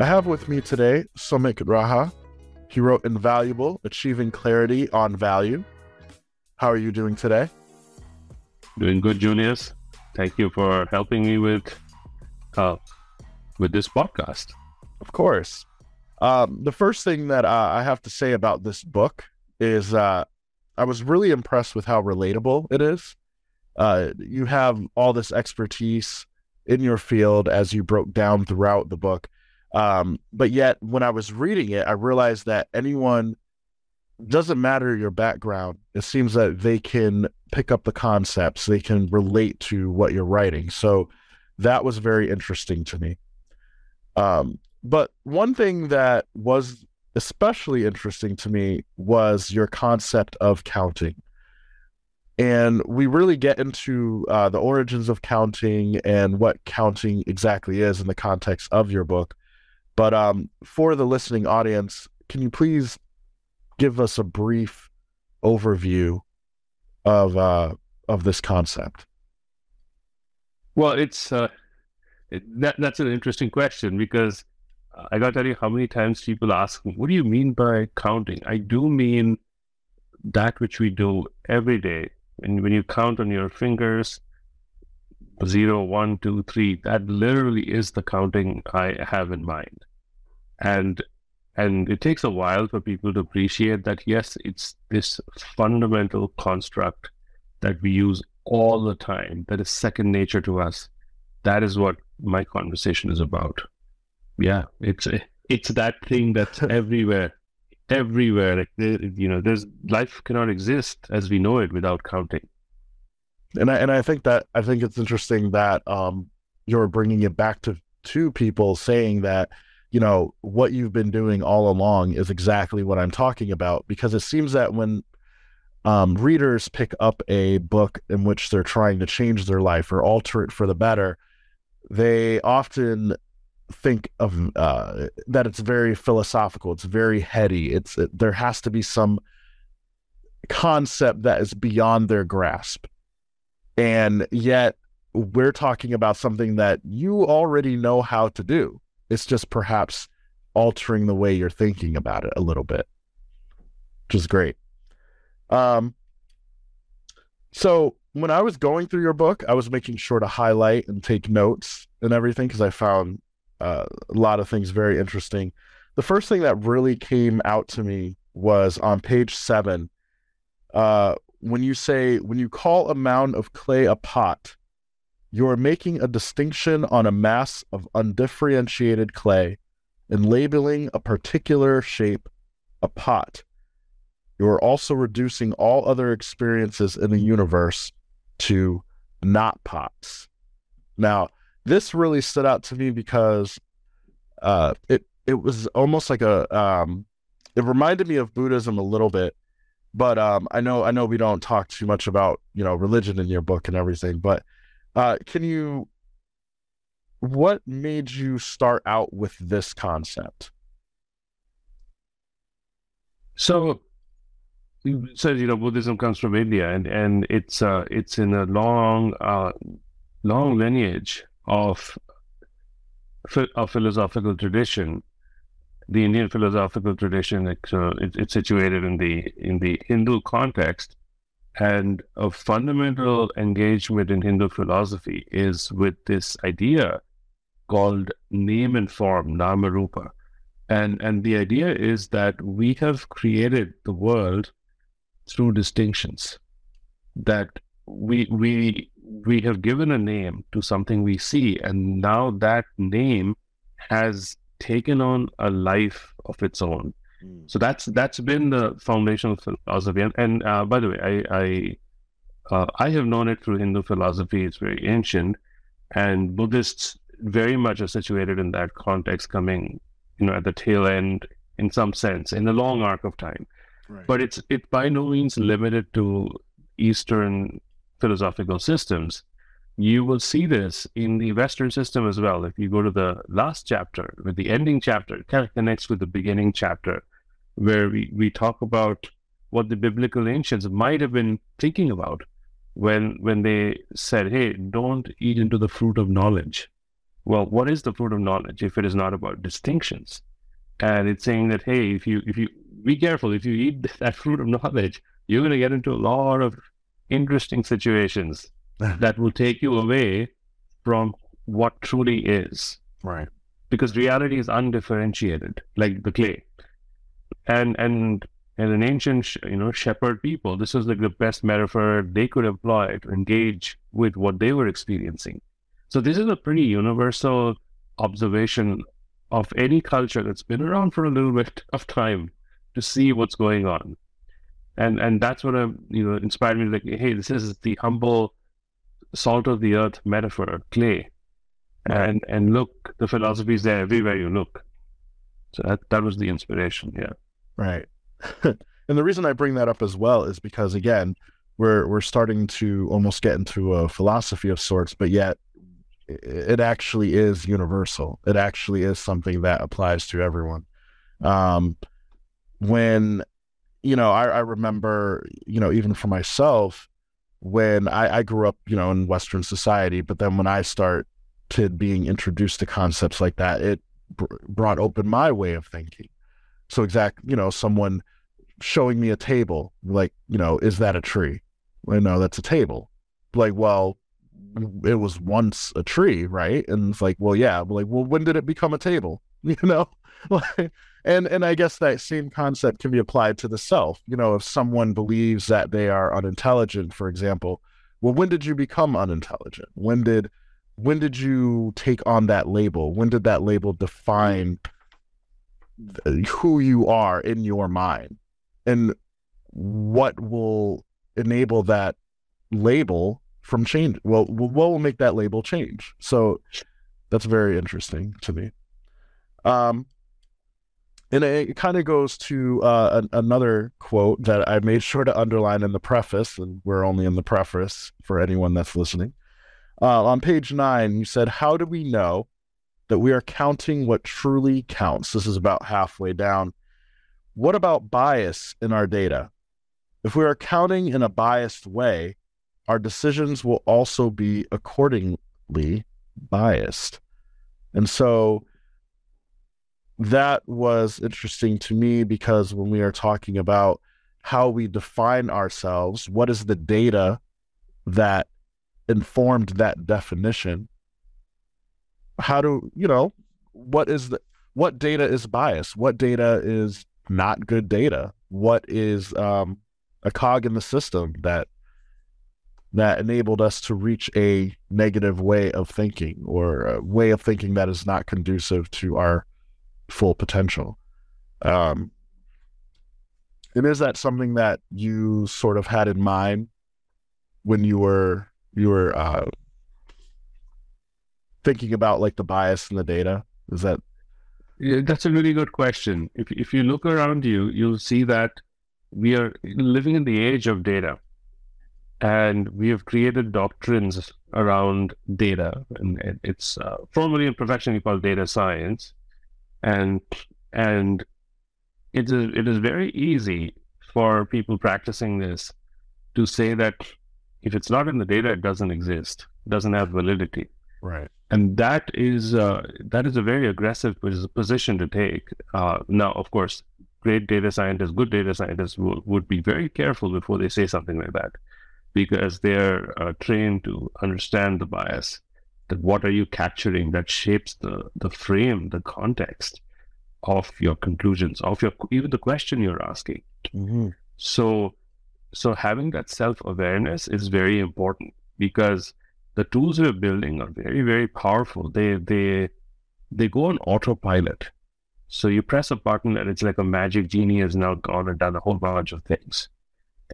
I have with me today Soumik Raha. He wrote Invaluable Achieving Clarity on Value. How are you doing today? Doing good, Julius. Thank you for helping me with uh, with this podcast. Of course. Um, the first thing that uh, I have to say about this book is uh, I was really impressed with how relatable it is. Uh, you have all this expertise in your field as you broke down throughout the book. Um, but yet, when I was reading it, I realized that anyone doesn't matter your background. It seems that they can pick up the concepts, they can relate to what you're writing. So that was very interesting to me. Um, but one thing that was especially interesting to me was your concept of counting. And we really get into uh, the origins of counting and what counting exactly is in the context of your book. But um, for the listening audience, can you please give us a brief overview of uh, of this concept? Well, it's uh, it, that, that's an interesting question because I got to tell you how many times people ask, me, "What do you mean by counting?" I do mean that which we do every day. And when you count on your fingers, zero, one, two, three, that literally is the counting I have in mind. And and it takes a while for people to appreciate that yes, it's this fundamental construct that we use all the time, that is second nature to us. That is what my conversation is about yeah, it's it's that thing that's everywhere, everywhere. Like you know, there's life cannot exist as we know it without counting. And I and I think that I think it's interesting that um you're bringing it back to to people saying that you know what you've been doing all along is exactly what I'm talking about because it seems that when um, readers pick up a book in which they're trying to change their life or alter it for the better, they often think of uh, that it's very philosophical. It's very heady. It's it, there has to be some concept that is beyond their grasp, and yet we're talking about something that you already know how to do. It's just perhaps altering the way you're thinking about it a little bit, which is great. Um, so when I was going through your book, I was making sure to highlight and take notes and everything because I found uh, a lot of things very interesting. The first thing that really came out to me was on page seven. Uh, when you say, when you call a mound of clay a pot, you are making a distinction on a mass of undifferentiated clay and labeling a particular shape a pot. You are also reducing all other experiences in the universe to not pots. Now, this really stood out to me because uh, it it was almost like a um, it reminded me of Buddhism a little bit, but um, I know I know we don't talk too much about you know religion in your book and everything, but uh, can you what made you start out with this concept? So, so you know, Buddhism comes from India, and and it's uh, it's in a long uh, long lineage of of philosophical tradition. The Indian philosophical tradition, it's, uh, it, it's situated in the in the Hindu context, and a fundamental engagement in Hindu philosophy is with this idea called name and form, nama rupa. And, and the idea is that we have created the world through distinctions. That we we we have given a name to something we see, and now that name has taken on a life of its own. Mm. So that's that's been the foundational philosophy. And, and uh, by the way, I I, uh, I have known it through Hindu philosophy. It's very ancient, and Buddhists very much are situated in that context, coming you know at the tail end in some sense in a long arc of time. Right. But it's it by no means limited to Eastern philosophical systems. You will see this in the Western system as well. If you go to the last chapter, with the ending chapter, it kind of connects with the beginning chapter, where we, we talk about what the biblical ancients might have been thinking about when when they said, "Hey, don't eat into the fruit of knowledge." well, what is the fruit of knowledge if it is not about distinctions? And it's saying that hey, if you if you be careful, if you eat that fruit of knowledge, you're going to get into a lot of interesting situations Ah. that will take you away from what truly is. Right. Because reality is undifferentiated, like the clay. And and and an ancient, you know, shepherd people, this was like the best metaphor they could employ to engage with what they were experiencing. So this is a pretty universal observation of any culture that's been around for a little bit of time to see what's going on. And and that's what I, you know, inspired me like, hey, this is the humble salt of the earth metaphor, clay. And and look, the philosophy is there everywhere you look. So that that was the inspiration, yeah. Right. and the reason I bring that up as well is because again, we're we're starting to almost get into a philosophy of sorts, but yet it actually is universal. It actually is something that applies to everyone. Um, when you know, I, I remember, you know, even for myself, when I, I grew up, you know, in Western society, but then when I started being introduced to concepts like that, it br- brought open my way of thinking. So exact, you know, someone showing me a table, like, you know, is that a tree? Well, no, that's a table. Like, well, it was once a tree, right? And it's like, well, yeah, like, well, when did it become a table? You know, and and I guess that same concept can be applied to the self. You know, if someone believes that they are unintelligent, for example, well, when did you become unintelligent? When did when did you take on that label? When did that label define who you are in your mind and what will enable that label from change well what will make that label change so that's very interesting to me um and it, kind of goes to uh, an, another quote that I made sure to underline in the preface, and we're only in the preface for anyone that's listening. Uh, on page nine, you said, How do we know that we are counting what truly counts. This is about halfway down. What about bias in our data? If we are counting in a biased way, our decisions will also be accordingly biased. And so that was interesting to me because when we are talking about how we define ourselves, what is the data that informed that definition? how do you know what is the what data is biased what data is not good data what is um, a cog in the system that that enabled us to reach a negative way of thinking or a way of thinking that is not conducive to our full potential um, and is that something that you sort of had in mind when you were you were uh, thinking about like the bias in the data? Is that yeah, that's a really good question. If if you look around you, you'll see that we are living in the age of data, and we have created doctrines around data, and it's uh, formally and professionally called data science, and and it is it is very easy for people practicing this to say that if it's not in the data, it doesn't exist, doesn't have validity. Right and that is uh, that is a very aggressive position to take. Uh, now, of course, great data scientists, good data scientists will, would be very careful before they say something like that, because they're uh, trained to understand the bias. That what are you capturing that shapes the the frame, the context of your conclusions, of your even the question you're asking. Mm-hmm. So, so having that self awareness is very important because the tools we're building are very, very powerful. They they they go on autopilot. So you press a button and it's like a magic genie has now gone and done a whole bunch of things.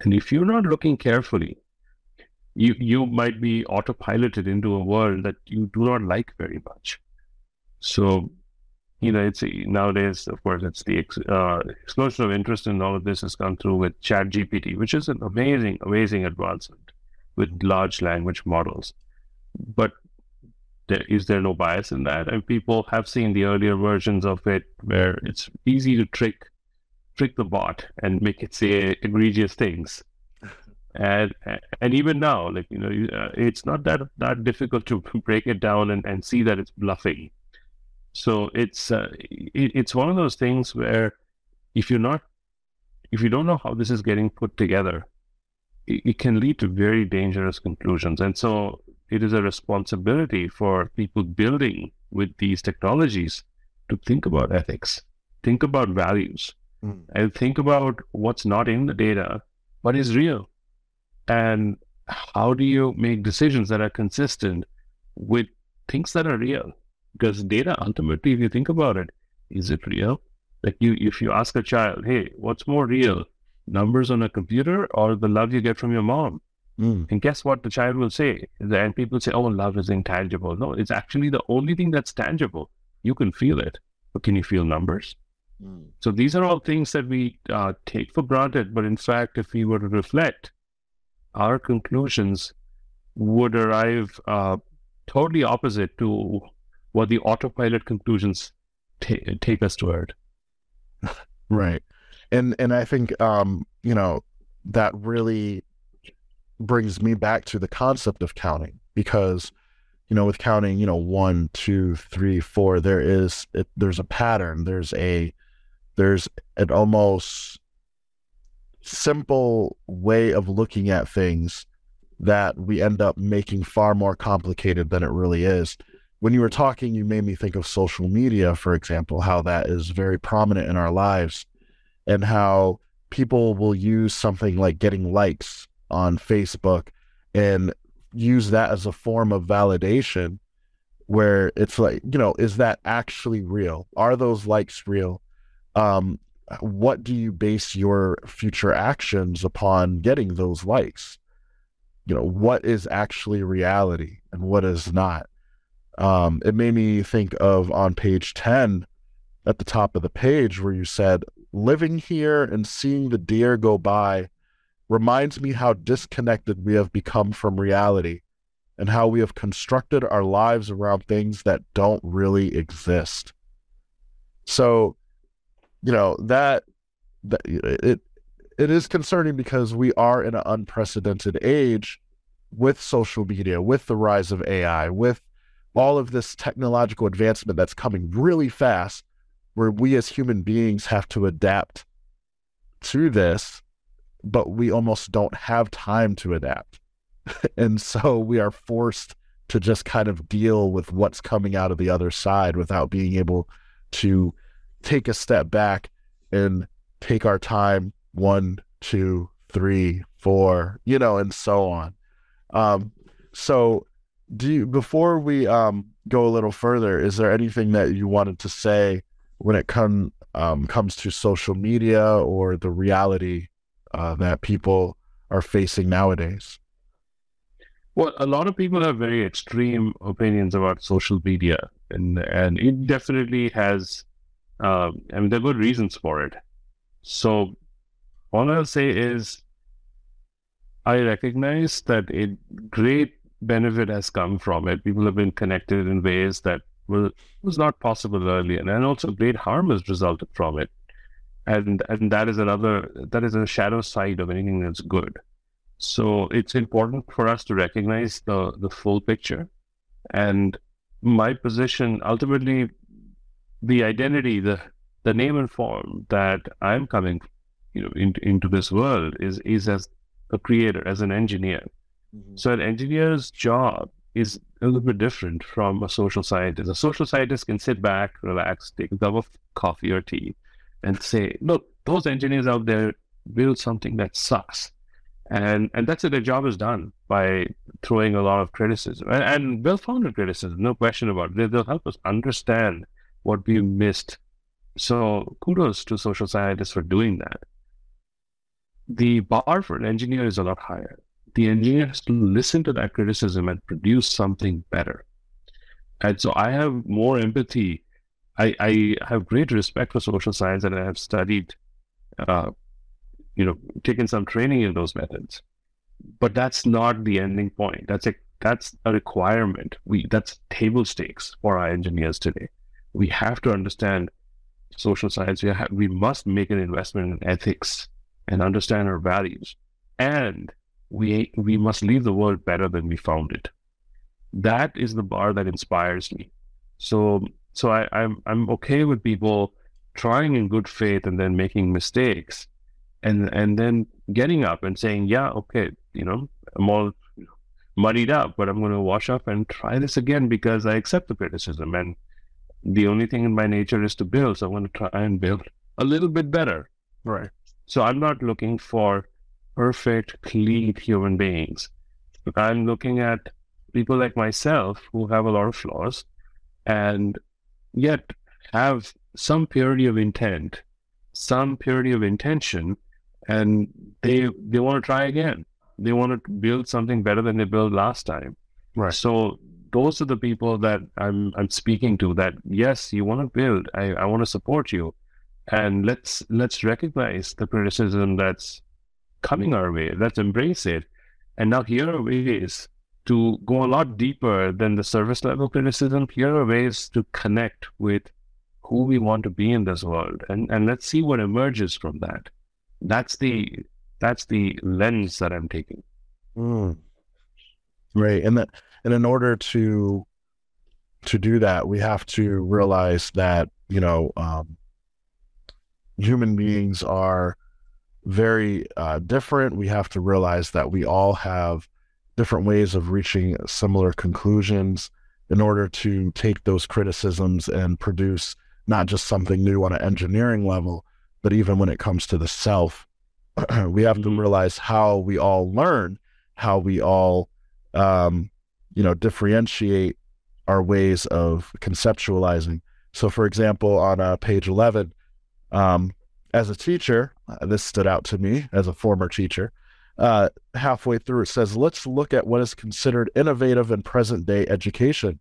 And if you're not looking carefully, you you might be autopiloted into a world that you do not like very much. So, you know, it's nowadays, of course, it's the uh, explosion of interest in all of this has come through with Chat GPT, which is an amazing, amazing advancement with large language models but there, is there no bias in that? And people have seen the earlier versions of it where it's easy to trick trick the bot and make it say egregious things. And and even now, like you know, uh, it's not that that difficult to break it down and, and see that it's bluffing. So it's uh, it, it's one of those things where if you're not if you don't know how this is getting put together, it, it can lead to very dangerous conclusions. And so it is a responsibility for people building with these technologies to think about ethics, think about values, mm. and think about what's not in the data, but is real. And how do you make decisions that are consistent with things that are real? Because data ultimately, if you think about it, is it real? Like you, if you ask a child, hey, what's more real, numbers on a computer or the love you get from your mom? Mm. And guess what the child will say? And people say, oh, love is intangible. No, it's actually the only thing that's tangible. You can feel it, but can you feel numbers? Mm. So these are all things that we uh, take for granted. But in fact, if we were to reflect, our conclusions would arrive uh, totally opposite to what the autopilot conclusions t- take us toward. right, and and I think um, you know that really brings me back to the concept of counting because you know with counting you know one two three four there is it, there's a pattern there's a there's an almost simple way of looking at things that we end up making far more complicated than it really is when you were talking you made me think of social media for example how that is very prominent in our lives and how people will use something like getting likes on Facebook and use that as a form of validation where it's like, you know, is that actually real? Are those likes real? Um, what do you base your future actions upon getting those likes? You know, what is actually reality and what is not? Um, it made me think of on page 10 at the top of the page where you said, living here and seeing the deer go by reminds me how disconnected we have become from reality and how we have constructed our lives around things that don't really exist. So, you know, that, that it it is concerning because we are in an unprecedented age with social media, with the rise of AI, with all of this technological advancement that's coming really fast, where we as human beings have to adapt to this but we almost don't have time to adapt. and so we are forced to just kind of deal with what's coming out of the other side without being able to take a step back and take our time one, two, three, four, you know, and so on. Um, so do you, before we um, go a little further, is there anything that you wanted to say when it come, um, comes to social media or the reality uh, that people are facing nowadays? Well, a lot of people have very extreme opinions about social media, and and it definitely has. Uh, I mean, there are good reasons for it. So, all I'll say is, I recognize that a great benefit has come from it. People have been connected in ways that was was not possible earlier, and also great harm has resulted from it and and that is another that is a shadow side of anything that's good so it's important for us to recognize the the full picture and my position ultimately the identity the the name and form that i'm coming you know in, into this world is is as a creator as an engineer mm-hmm. so an engineer's job is a little bit different from a social scientist a social scientist can sit back relax take a cup of coffee or tea and say, look, those engineers out there build something that sucks. And and that's it. Their job is done by throwing a lot of criticism and, and well-founded criticism, no question about it. They, they'll help us understand what we missed. So kudos to social scientists for doing that. The bar for an engineer is a lot higher. The engineer has to listen to that criticism and produce something better. And so I have more empathy I, I have great respect for social science and I have studied, uh, you know, taken some training in those methods. But that's not the ending point. That's a that's a requirement. We that's table stakes for our engineers today. We have to understand social science. We have, we must make an investment in ethics and understand our values. And we we must leave the world better than we found it. That is the bar that inspires me. So so I, I'm I'm okay with people trying in good faith and then making mistakes and and then getting up and saying, Yeah, okay, you know, I'm all muddied up, but I'm gonna wash up and try this again because I accept the criticism and the only thing in my nature is to build. So I'm gonna try and build a little bit better. Right. So I'm not looking for perfect, clean human beings. I'm looking at people like myself who have a lot of flaws and yet have some purity of intent, some purity of intention, and they they want to try again. They want to build something better than they built last time. Right. So those are the people that I'm I'm speaking to. That yes, you want to build. I, I want to support you, and let's let's recognize the criticism that's coming our way. Let's embrace it. And now here are ways to go a lot deeper than the service level criticism. Here are ways to connect with who we want to be in this world, and and let's see what emerges from that. That's the that's the lens that I'm taking. Mm. Right, and that and in order to to do that, we have to realize that you know um, human beings are very uh, different. We have to realize that we all have different ways of reaching similar conclusions in order to take those criticisms and produce not just something new on an engineering level, but even when it comes to the self, we have to mm-hmm. realize how we all learn, how we all, um, you know, differentiate our ways of conceptualizing. So, for example, on uh, page 11, um, as a teacher, uh, this stood out to me as a former teacher. Uh, halfway through, it says, let's look at what is considered innovative in present day education.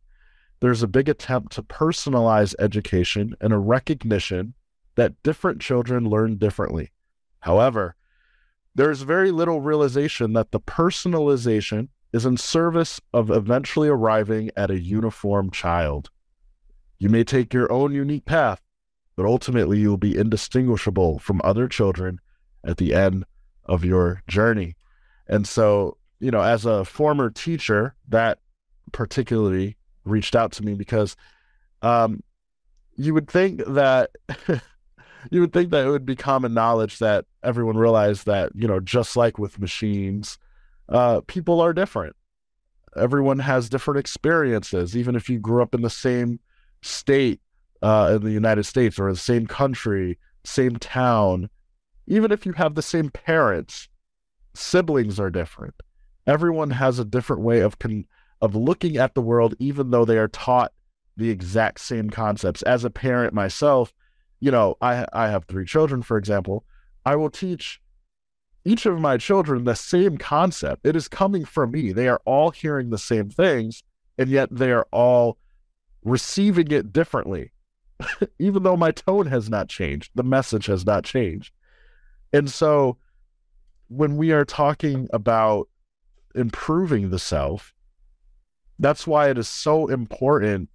There's a big attempt to personalize education and a recognition that different children learn differently. However, there's very little realization that the personalization is in service of eventually arriving at a uniform child. You may take your own unique path, but ultimately you will be indistinguishable from other children at the end of your journey. And so, you know, as a former teacher, that particularly reached out to me because um, you would think that you would think that it would be common knowledge that everyone realized that you know just like with machines uh, people are different everyone has different experiences even if you grew up in the same state uh, in the United States or the same country, same town, even if you have the same parents, siblings are different. Everyone has a different way of con- of looking at the world, even though they are taught the exact same concepts. As a parent myself, you know, I I have three children, for example. I will teach each of my children the same concept. It is coming from me. They are all hearing the same things, and yet they are all receiving it differently. even though my tone has not changed, the message has not changed. And so when we are talking about improving the self, that's why it is so important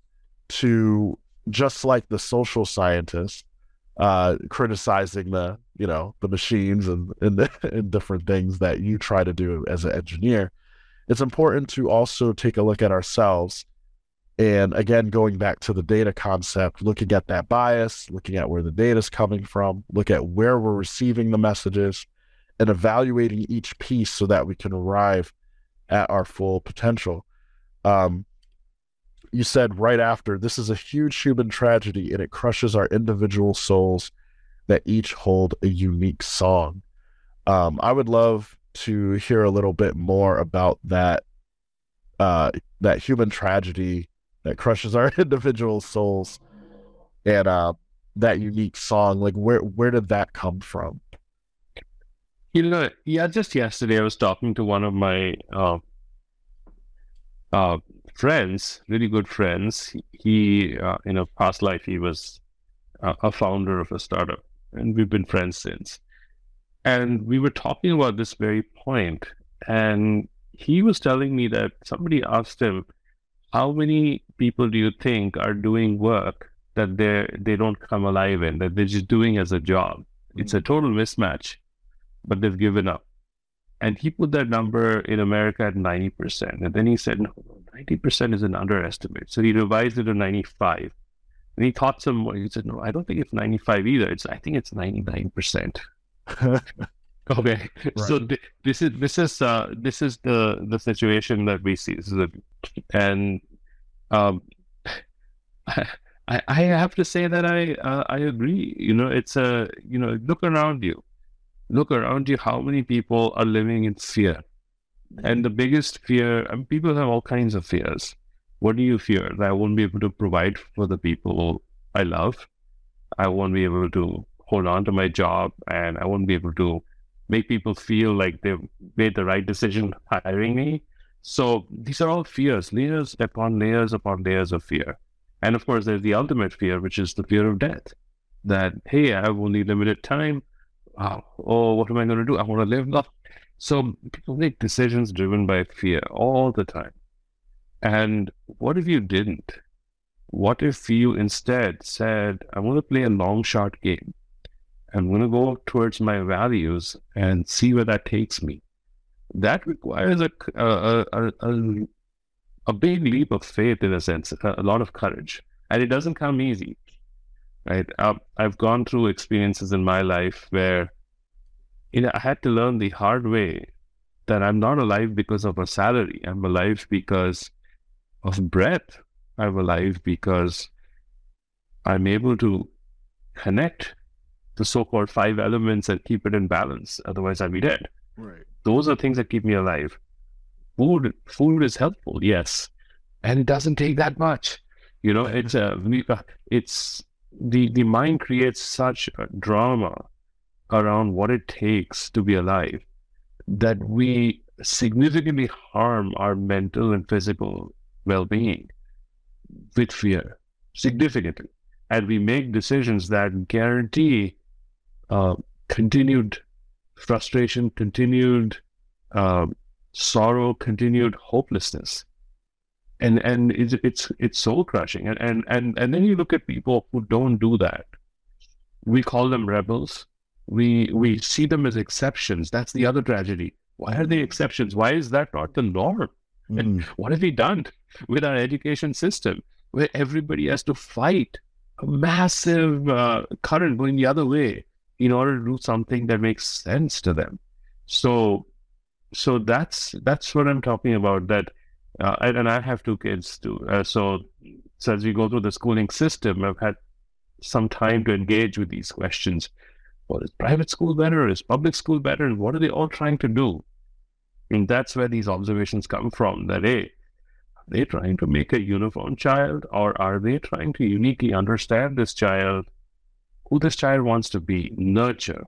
to just like the social scientists uh, criticizing the you know the machines and and, and different things that you try to do as an engineer it's important to also take a look at ourselves and again, going back to the data concept, looking at that bias, looking at where the data is coming from, look at where we're receiving the messages, and evaluating each piece so that we can arrive at our full potential. Um, you said right after, this is a huge human tragedy and it crushes our individual souls that each hold a unique song. Um, I would love to hear a little bit more about that uh, that human tragedy that crushes our individual souls and uh that unique song. Like where where did that come from? You know yeah just yesterday i was talking to one of my uh uh friends really good friends. He uh, in a past life he was uh, a founder of a startup and we've been friends since and we were talking about this very point and he was telling me that somebody asked him how many people do you think are doing work that they they don't come alive in that they're just doing as a job mm-hmm. it's a total mismatch but they've given up And he put that number in America at 90%. And then he said, no, 90% is an underestimate. So he revised it to 95. And he thought some more. He said, no, I don't think it's 95 either. It's I think it's 99%. okay. Right. So th- this is this is uh, this is the the situation that we see. This is a, and um, I, I have to say that I uh, I agree. You know, it's a you know look around you, look around you. How many people are living in fear? And the biggest fear, I mean, people have all kinds of fears. What do you fear? That I won't be able to provide for the people I love. I won't be able to hold on to my job, and I won't be able to make people feel like they've made the right decision hiring me. So these are all fears, layers upon layers upon layers of fear. And of course, there's the ultimate fear, which is the fear of death. That, hey, I have only limited time. Uh, oh, what am I going to do? I want to live. No. So people make decisions driven by fear all the time. And what if you didn't? What if you instead said, I want to play a long shot game? I'm going to go towards my values and see where that takes me. That requires a, a, a, a a big leap of faith in a sense, a, lot of courage, and it doesn't come easy, right? Um, I've gone through experiences in my life where, you know, I had to learn the hard way that I'm not alive because of a salary. I'm alive because of breath. I'm alive because I'm able to connect the so-called five elements and keep it in balance. Otherwise, I'd be dead. Right. Those are things that keep me alive food food is helpful, yes, and it doesn't take that much. You know, it's a uh, it's the the mind creates such a drama around what it takes to be alive that we significantly harm our mental and physical well-being with fear significantly and we make decisions that guarantee uh, continued frustration continued uh, sorrow, continued hopelessness. And and it's it's it's soul crushing. And, and and and then you look at people who don't do that. We call them rebels. We we see them as exceptions. That's the other tragedy. Why are they exceptions? Why is that not the norm? Mm. What have we done with our education system, where everybody has to fight a massive uh, current going the other way in order to do something that makes sense to them? So so that's that's what I'm talking about. That uh, and I have two kids too. Uh, so, so as we go through the schooling system, I've had some time to engage with these questions. Well, is private school better? Is public school better? And what are they all trying to do? And that's where these observations come from. That hey, are they trying to make a uniform child, or are they trying to uniquely understand this child, who this child wants to be, nurture,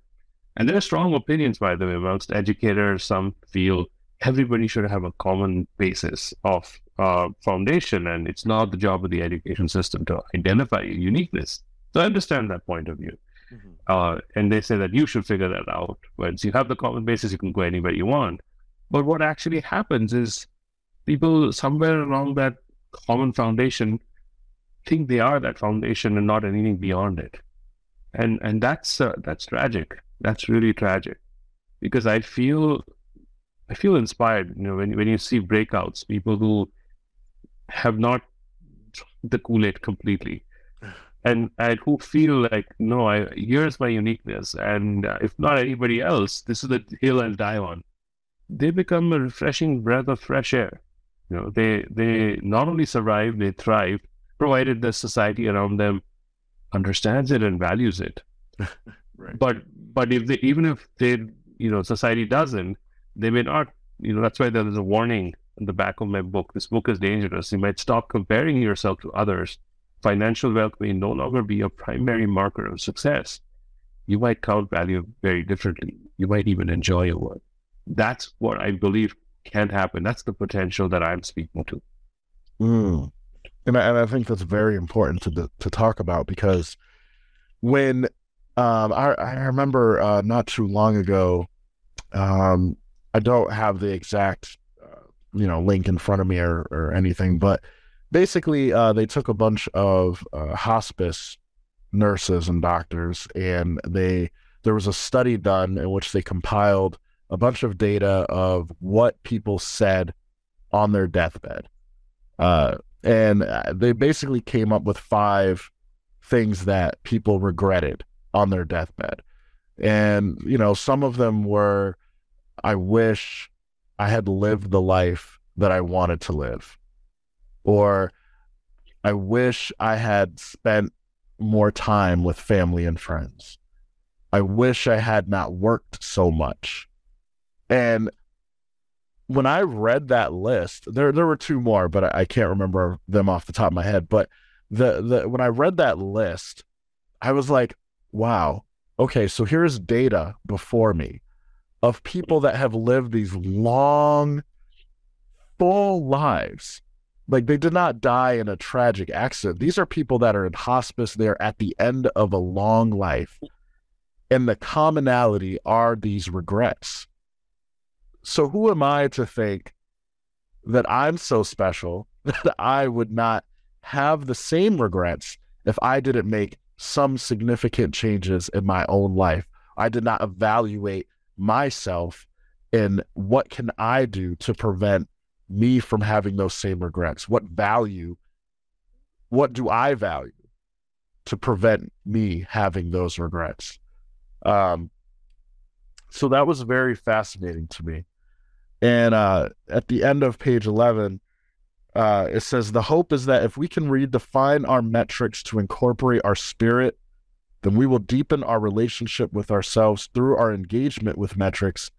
and there are strong opinions, by the way, amongst educators. Some feel everybody should have a common basis of uh, foundation, and it's not the job of the education system to identify your uniqueness. So I understand that point of view. Mm-hmm. Uh, and they say that you should figure that out. Once you have the common basis, you can go anywhere you want. But what actually happens is people somewhere along that common foundation think they are that foundation and not anything beyond it. And and that's uh, that's tragic that's really tragic because I feel I feel inspired. You know, when when you see breakouts, people who have not the Kool Aid completely, and and who feel like no, I here's my uniqueness, and uh, if not anybody else, this is the hill I'll die on. They become a refreshing breath of fresh air. You know, they they not only survive, they thrive, provided the society around them understands it and values it. right. But but if they even if they you know society doesn't they may not you know that's why there's a warning in the back of my book this book is dangerous you might stop comparing yourself to others financial wealth may no longer be a primary marker of success you might count value very differently you might even enjoy your work that's what i believe can happen that's the potential that i'm speaking to mm. and, I, and i think that's very important to to talk about because when um, I, I remember uh, not too long ago. Um, I don't have the exact, uh, you know, link in front of me or, or anything, but basically, uh, they took a bunch of uh, hospice nurses and doctors, and they there was a study done in which they compiled a bunch of data of what people said on their deathbed. Uh, and uh, they basically came up with five things that people regretted on their deathbed. And, you know, some of them were, I wish I had lived the life that I wanted to live. Or I wish I had spent more time with family and friends. I wish I had not worked so much. And when I read that list, there there were two more, but I, I, can't remember them off the top of my head. But the the when I read that list, I was like, wow, okay, so here's data before me of people that have lived these long, full lives. Like they did not die in a tragic accident. These are people that are in hospice. They're at the end of a long life. And the commonality are these regrets so who am I to think that I'm so special that I would not have the same regrets if I didn't make some significant changes in my own life? I did not evaluate myself and what can I do to prevent me from having those same regrets? What value, what do I value to prevent me having those regrets? Um, so that was very fascinating to me. And uh, at the end of page 11, uh, it says, The hope is that if we can redefine our metrics to incorporate our spirit, then we will deepen our relationship with ourselves through our engagement with metrics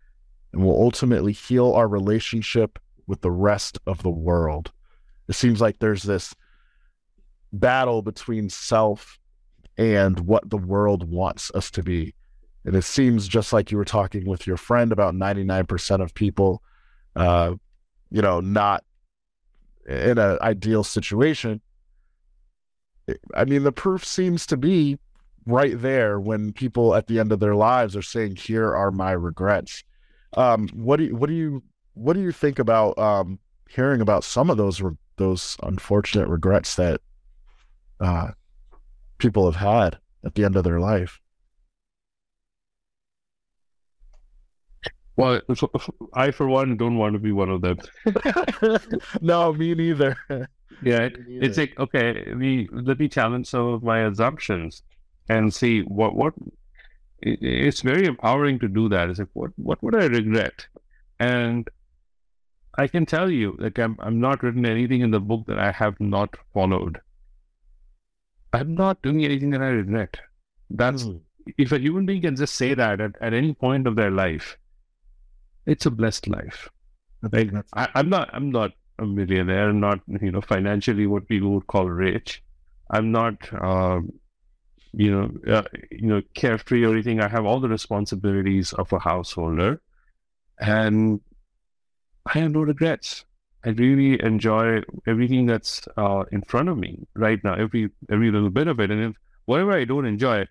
and will ultimately heal our relationship with the rest of the world. It seems like there's this battle between self and what the world wants us to be. And it seems just like you were talking with your friend about 99% of people uh, you know, not in an ideal situation. I mean, the proof seems to be right there when people at the end of their lives are saying, "Here are my regrets." Um, what do you, what do you what do you think about um, hearing about some of those re- those unfortunate regrets that uh, people have had at the end of their life? Well, I for one don't want to be one of them. no, me neither. Yeah, me neither. it's like okay, we let me challenge some of my assumptions and see what what. it's very empowering to do that. It's like what what would I regret, and I can tell you, like I'm I'm not written anything in the book that I have not followed. I'm not doing anything that I regret. That's mm. if a human being can just say that at, at any point of their life, it's a blessed life. Right? I, I'm not. I'm not a millionaire. I'm not, you know, financially what people would call rich. I'm not, um, you know, uh, you know, carefree or anything. I have all the responsibilities of a householder, and I have no regrets. I really enjoy everything that's uh, in front of me right now. Every every little bit of it, and if whatever I don't enjoy,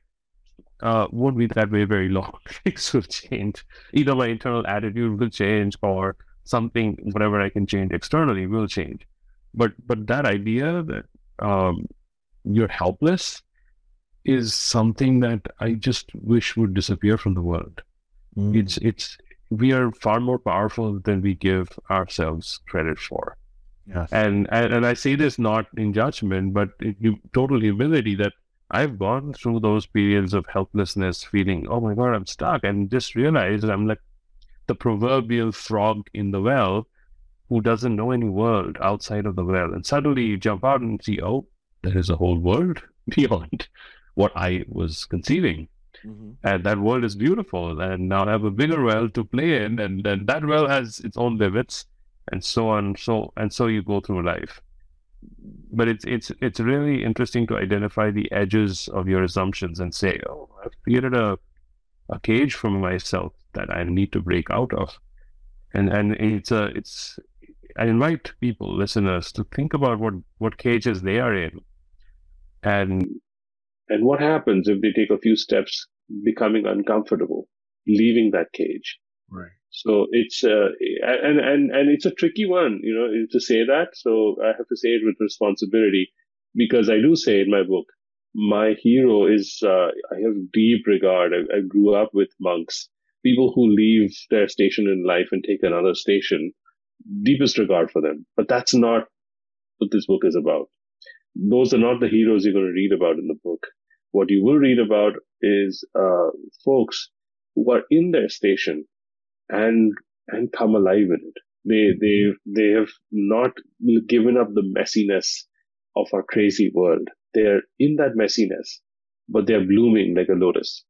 uh, won't be that way very long. Things will change. Either my internal attitude will change or something, whatever I can change externally will change. But but that idea that um, you're helpless is something that I just wish would disappear from the world. Mm. It's it's we are far more powerful than we give ourselves credit for. Yes. And, and and I say this not in judgment, but in total humility that I've gone through those periods of helplessness, feeling, oh my God, I'm stuck, and just realized I'm like the proverbial frog in the well who doesn't know any world outside of the well. And suddenly you jump out and see, oh, there is a whole world beyond what I was conceiving. Mm-hmm. And that world is beautiful. And now I have a bigger well to play in, and, and that well has its own limits, and so on. So and so you go through life but it's it's it's really interesting to identify the edges of your assumptions and say, oh, I've created a a cage for myself that I need to break out of, and and it's a it's I invite people, listeners, to think about what what cages they are in, and and what happens if they take a few steps, becoming uncomfortable, leaving that cage. Right. So it's uh, and and and it's a tricky one, you know, to say that. So I have to say it with responsibility because I do say in my book, my hero is uh, I have deep regard. I, I, grew up with monks, people who leave their station in life and take another station, deepest regard for them. But that's not what this book is about. Those are not the heroes you're going to read about in the book. What you will read about is uh, folks who are in their station and and come alive in it. They they they have not given up the messiness of our crazy world. They're in that messiness, but they're blooming like a lotus.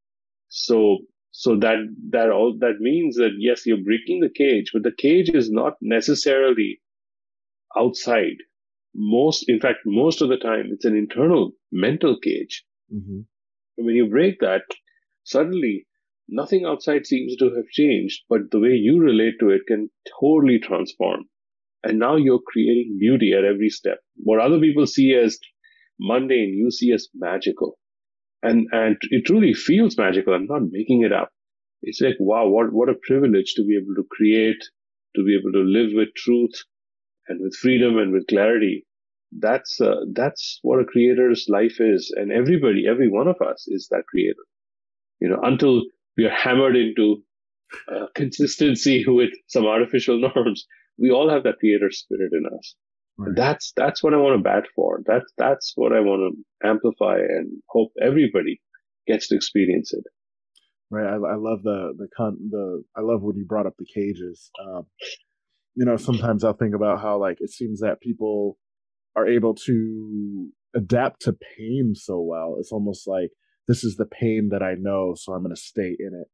So so that that all that means that yes, you're breaking the cage, but the cage is not necessarily outside. Most, in fact, most of the time, it's an internal mental cage. Mm-hmm. When you break that, suddenly nothing outside seems to have changed, but the way you relate to it can totally transform. And now you're creating beauty at every step. What other people see as mundane, you see as magical. And, and it truly feels magical. I'm not making it up. It's like, wow, what, what a privilege to be able to create, to be able to live with truth and with freedom and with clarity. That's, uh, that's what a creator's life is. And everybody, every one of us is that creator. You know, until we are hammered into uh, consistency with some artificial norms. We all have that creator spirit in us. Right. That's that's what I want to bat for. That's that's what I want to amplify and hope everybody gets to experience it. Right. I, I love the the con the I love when you brought up the cages. Um, you know, sometimes I'll think about how like it seems that people are able to adapt to pain so well. It's almost like this is the pain that I know, so I'm going to stay in it.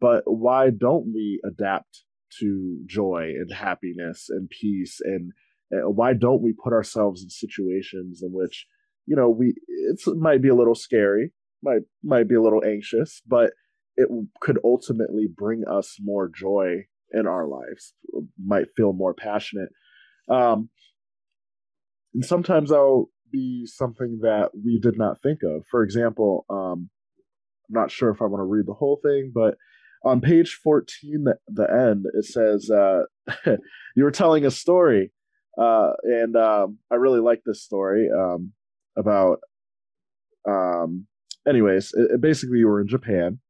But why don't we adapt to joy and happiness and peace and uh, why don't we put ourselves in situations in which you know we it might be a little scary might might be a little anxious but it could ultimately bring us more joy in our lives might feel more passionate um and sometimes i'll be something that we did not think of. For example, um, I'm not sure if I want to read the whole thing, but on page 14, the, the end, it says, uh, You were telling a story. Uh, and um, I really like this story um, about, um, anyways, it, it basically, you were in Japan.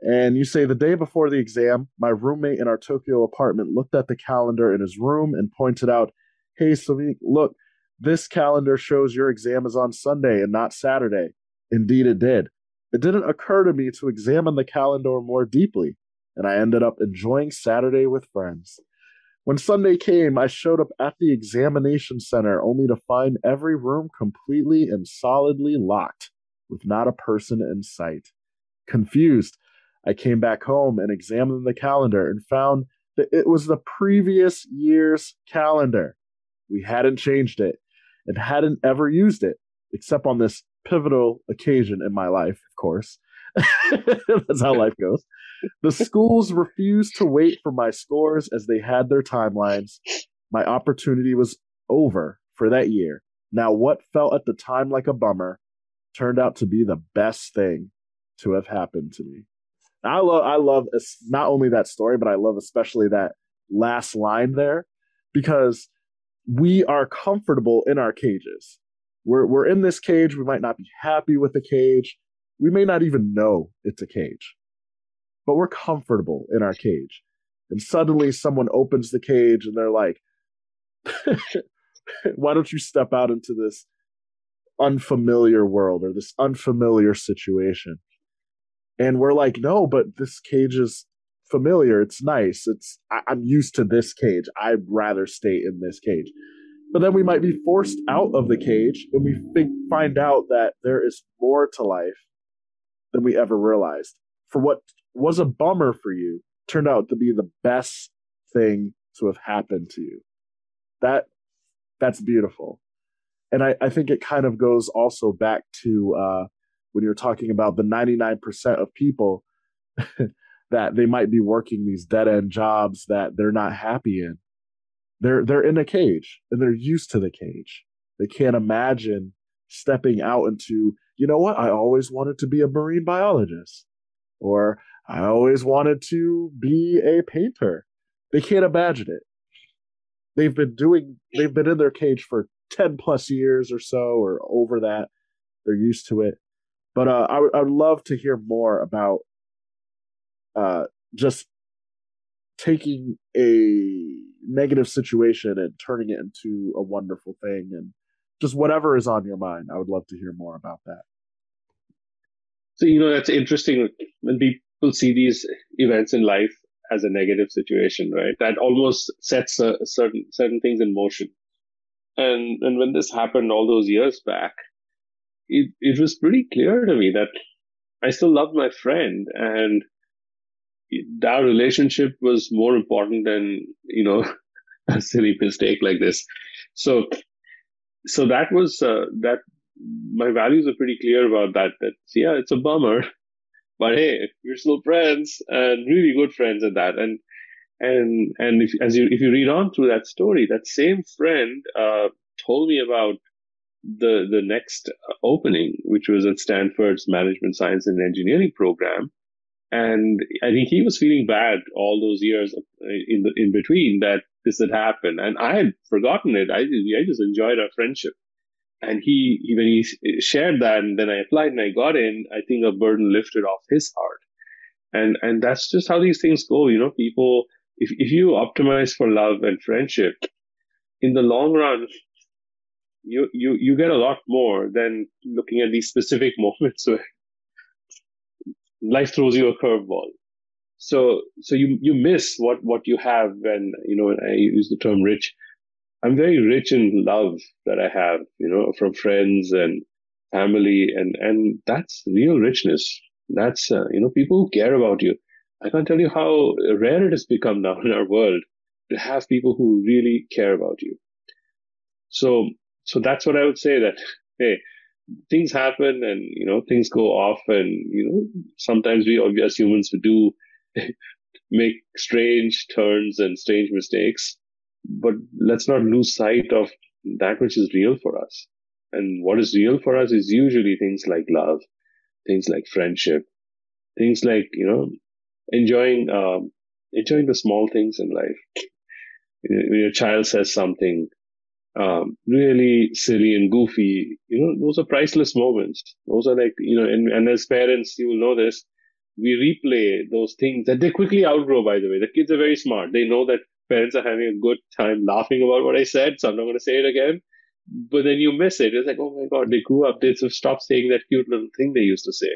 And you say, The day before the exam, my roommate in our Tokyo apartment looked at the calendar in his room and pointed out, Hey, Samik, look, this calendar shows your exam is on Sunday and not Saturday. Indeed, it did. It didn't occur to me to examine the calendar more deeply, and I ended up enjoying Saturday with friends. When Sunday came, I showed up at the examination center only to find every room completely and solidly locked, with not a person in sight. Confused, I came back home and examined the calendar and found that it was the previous year's calendar. We hadn't changed it, and hadn't ever used it except on this pivotal occasion in my life, of course. That's how life goes. The schools refused to wait for my scores as they had their timelines. My opportunity was over for that year. Now, what felt at the time like a bummer turned out to be the best thing to have happened to me. I love, I love not only that story, but I love especially that last line there because we are comfortable in our cages. We're we're in this cage. We might not be happy with the cage. We may not even know it's a cage, but we're comfortable in our cage. And suddenly, someone opens the cage, and they're like, "Why don't you step out into this unfamiliar world or this unfamiliar situation?" And we're like, "No, but this cage is familiar. It's nice. It's I, am used to this cage. I'd rather stay in this cage. But then we might be forced out of the cage, and we find out that there is more to life than we ever realized. For what was a bummer for you turned out to be the best thing to have happened to you. That that's beautiful. And I, I think it kind of goes also back to uh, when you're talking about the 99% of people that they might be working these dead end jobs that they're not happy in. They're they're in a cage and they're used to the cage. They can't imagine stepping out into, you know what, I always wanted to be a marine biologist or I always wanted to be a painter. They can't imagine it. They've been doing they've been in their cage for 10 plus years or so or over that. They're used to it. But uh, I, I would love to hear more about uh, just taking a negative situation and turning it into a wonderful thing and just whatever is on your mind. I would love to hear more about that. So, you know, that's interesting when people see these events in life as a negative situation, right? That almost sets a, certain certain things in motion. And and when this happened all those years back, it it was pretty clear to me that I still loved my friend and our relationship was more important than you know a silly mistake like this. So so that was uh, that my values are pretty clear about that. That yeah, it's a bummer, but hey, we're still friends and really good friends at that. And and and if as you if you read on through that story, that same friend uh, told me about the the next opening, which was at Stanford's Management Science and Engineering program. And I think he was feeling bad all those years uh, in the in between that this had happened, and I had forgotten it. I I just enjoyed our friendship. And he, he when he uh, shared that and then i applied and i got in i think a burden lifted off his heart. And and that's just how these things go you know. People if, if you optimize for love and friendship in the long run you you you get a lot more than looking at these specific moments where life throws you a curveball so so you you miss what what you have when you know i use the term rich I'm very rich in love that I have, you know, from friends and family, and and that's real richness. That's uh, you know people who care about you. I can't tell you how rare it has become now in our world to have people who really care about you. So so that's what I would say. That hey, things happen, and you know things go off, and you know sometimes we as humans we do make strange turns and strange mistakes but let's not lose sight of that which is real for us. And what is real for us is usually things like love, things like friendship, things like, you know, enjoying, um, enjoying the small things in life. When your child says something, um, really silly and goofy, you know, those are priceless moments. Those are like, you know, and, and as parents, you will know this, we replay those things that they quickly outgrow, by the way. The kids are very smart. They know that parents are having a good time laughing about what I said, so I'm not going to say it again. But then you miss it. It's like, oh my god, they grew up. They stopped saying that cute little thing they used to say.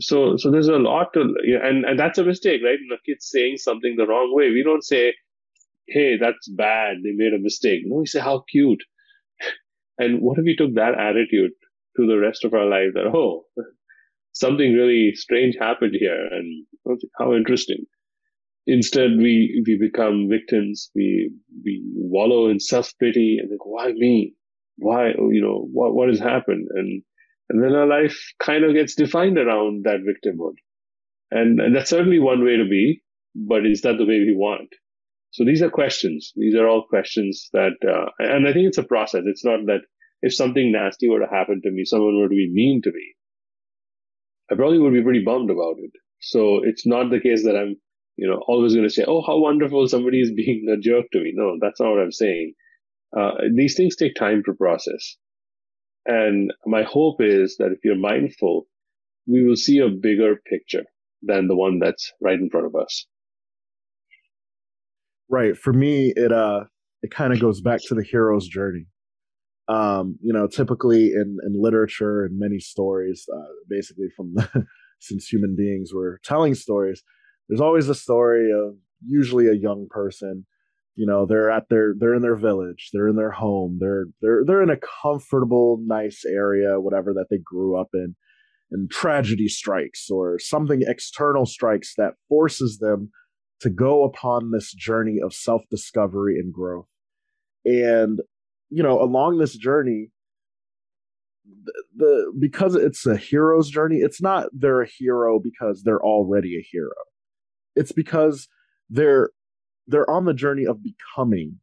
So, so there's a lot to, you know, and and that's a mistake, right? The kid's saying something the wrong way, we don't say, "Hey, that's bad. They made a mistake." No, we say, "How cute." And what if we took that attitude to the rest of our life? That oh, something really strange happened here, and oh, how interesting. Instead, we, we become victims. We, we wallow in self-pity and think, why me? Why, you know, what, what has happened? And, and then our life kind of gets defined around that victimhood. And, and that's certainly one way to be, but is that the way we want? So these are questions. These are all questions that, uh, and I think it's a process. It's not that if something nasty were to happen to me, someone were to be mean to me, I probably would be pretty bummed about it. So it's not the case that I'm you know, always going to say, oh, how wonderful somebody is being a jerk to me. No, that's not what I'm saying. Uh, these things take time to process. And my hope is that if you're mindful, we will see a bigger picture than the one that's right in front of us. Right. For me, it uh it kind of goes back to the hero's journey. Um, you know, typically in, in literature and many stories, uh, basically from the, since human beings were telling stories, there's always a story of usually a young person you know they're at their they're in their village they're in their home they're they're they're in a comfortable nice area whatever that they grew up in and tragedy strikes or something external strikes that forces them to go upon this journey of self-discovery and growth and you know along this journey the, the because it's a hero's journey it's not they're a hero because they're already a hero it's because they're they're on the journey of becoming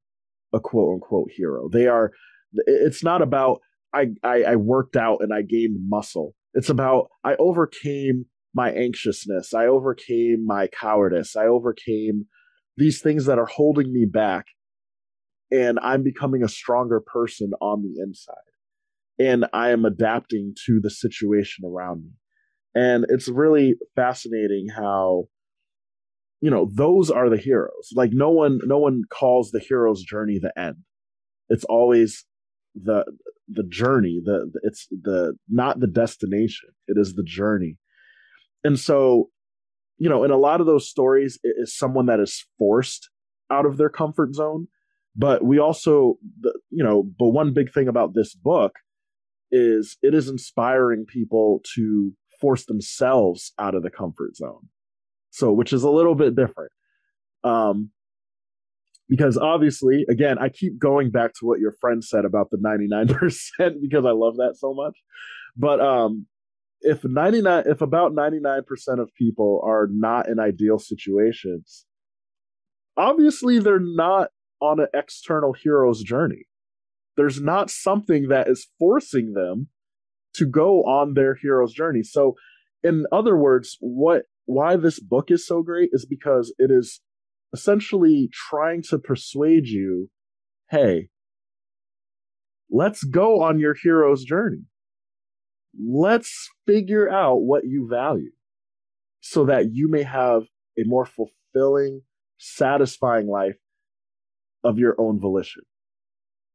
a quote unquote hero. They are. It's not about I, I, I worked out and I gained muscle. It's about I overcame my anxiousness. I overcame my cowardice. I overcame these things that are holding me back, and I'm becoming a stronger person on the inside. And I am adapting to the situation around me. And it's really fascinating how you know, those are the heroes. Like no one no one calls the hero's journey the end. It's always the the journey, the it's the not the destination. It is the journey. And so, you know, in a lot of those stories, it is someone that is forced out of their comfort zone. But we also, the, you know, but one big thing about this book is it is inspiring people to force themselves out of the comfort zone. So, which is a little bit different. Um, because obviously, again, I keep going back to what your friend said about the 99% because I love that so much. But um, if 99, if about 99% of people are not in ideal situations, obviously they're not on an external hero's journey. There's not something that is forcing them to go on their hero's journey. So, in other words, what why this book is so great is because it is essentially trying to persuade you, hey, let's go on your hero's journey. Let's figure out what you value so that you may have a more fulfilling, satisfying life of your own volition.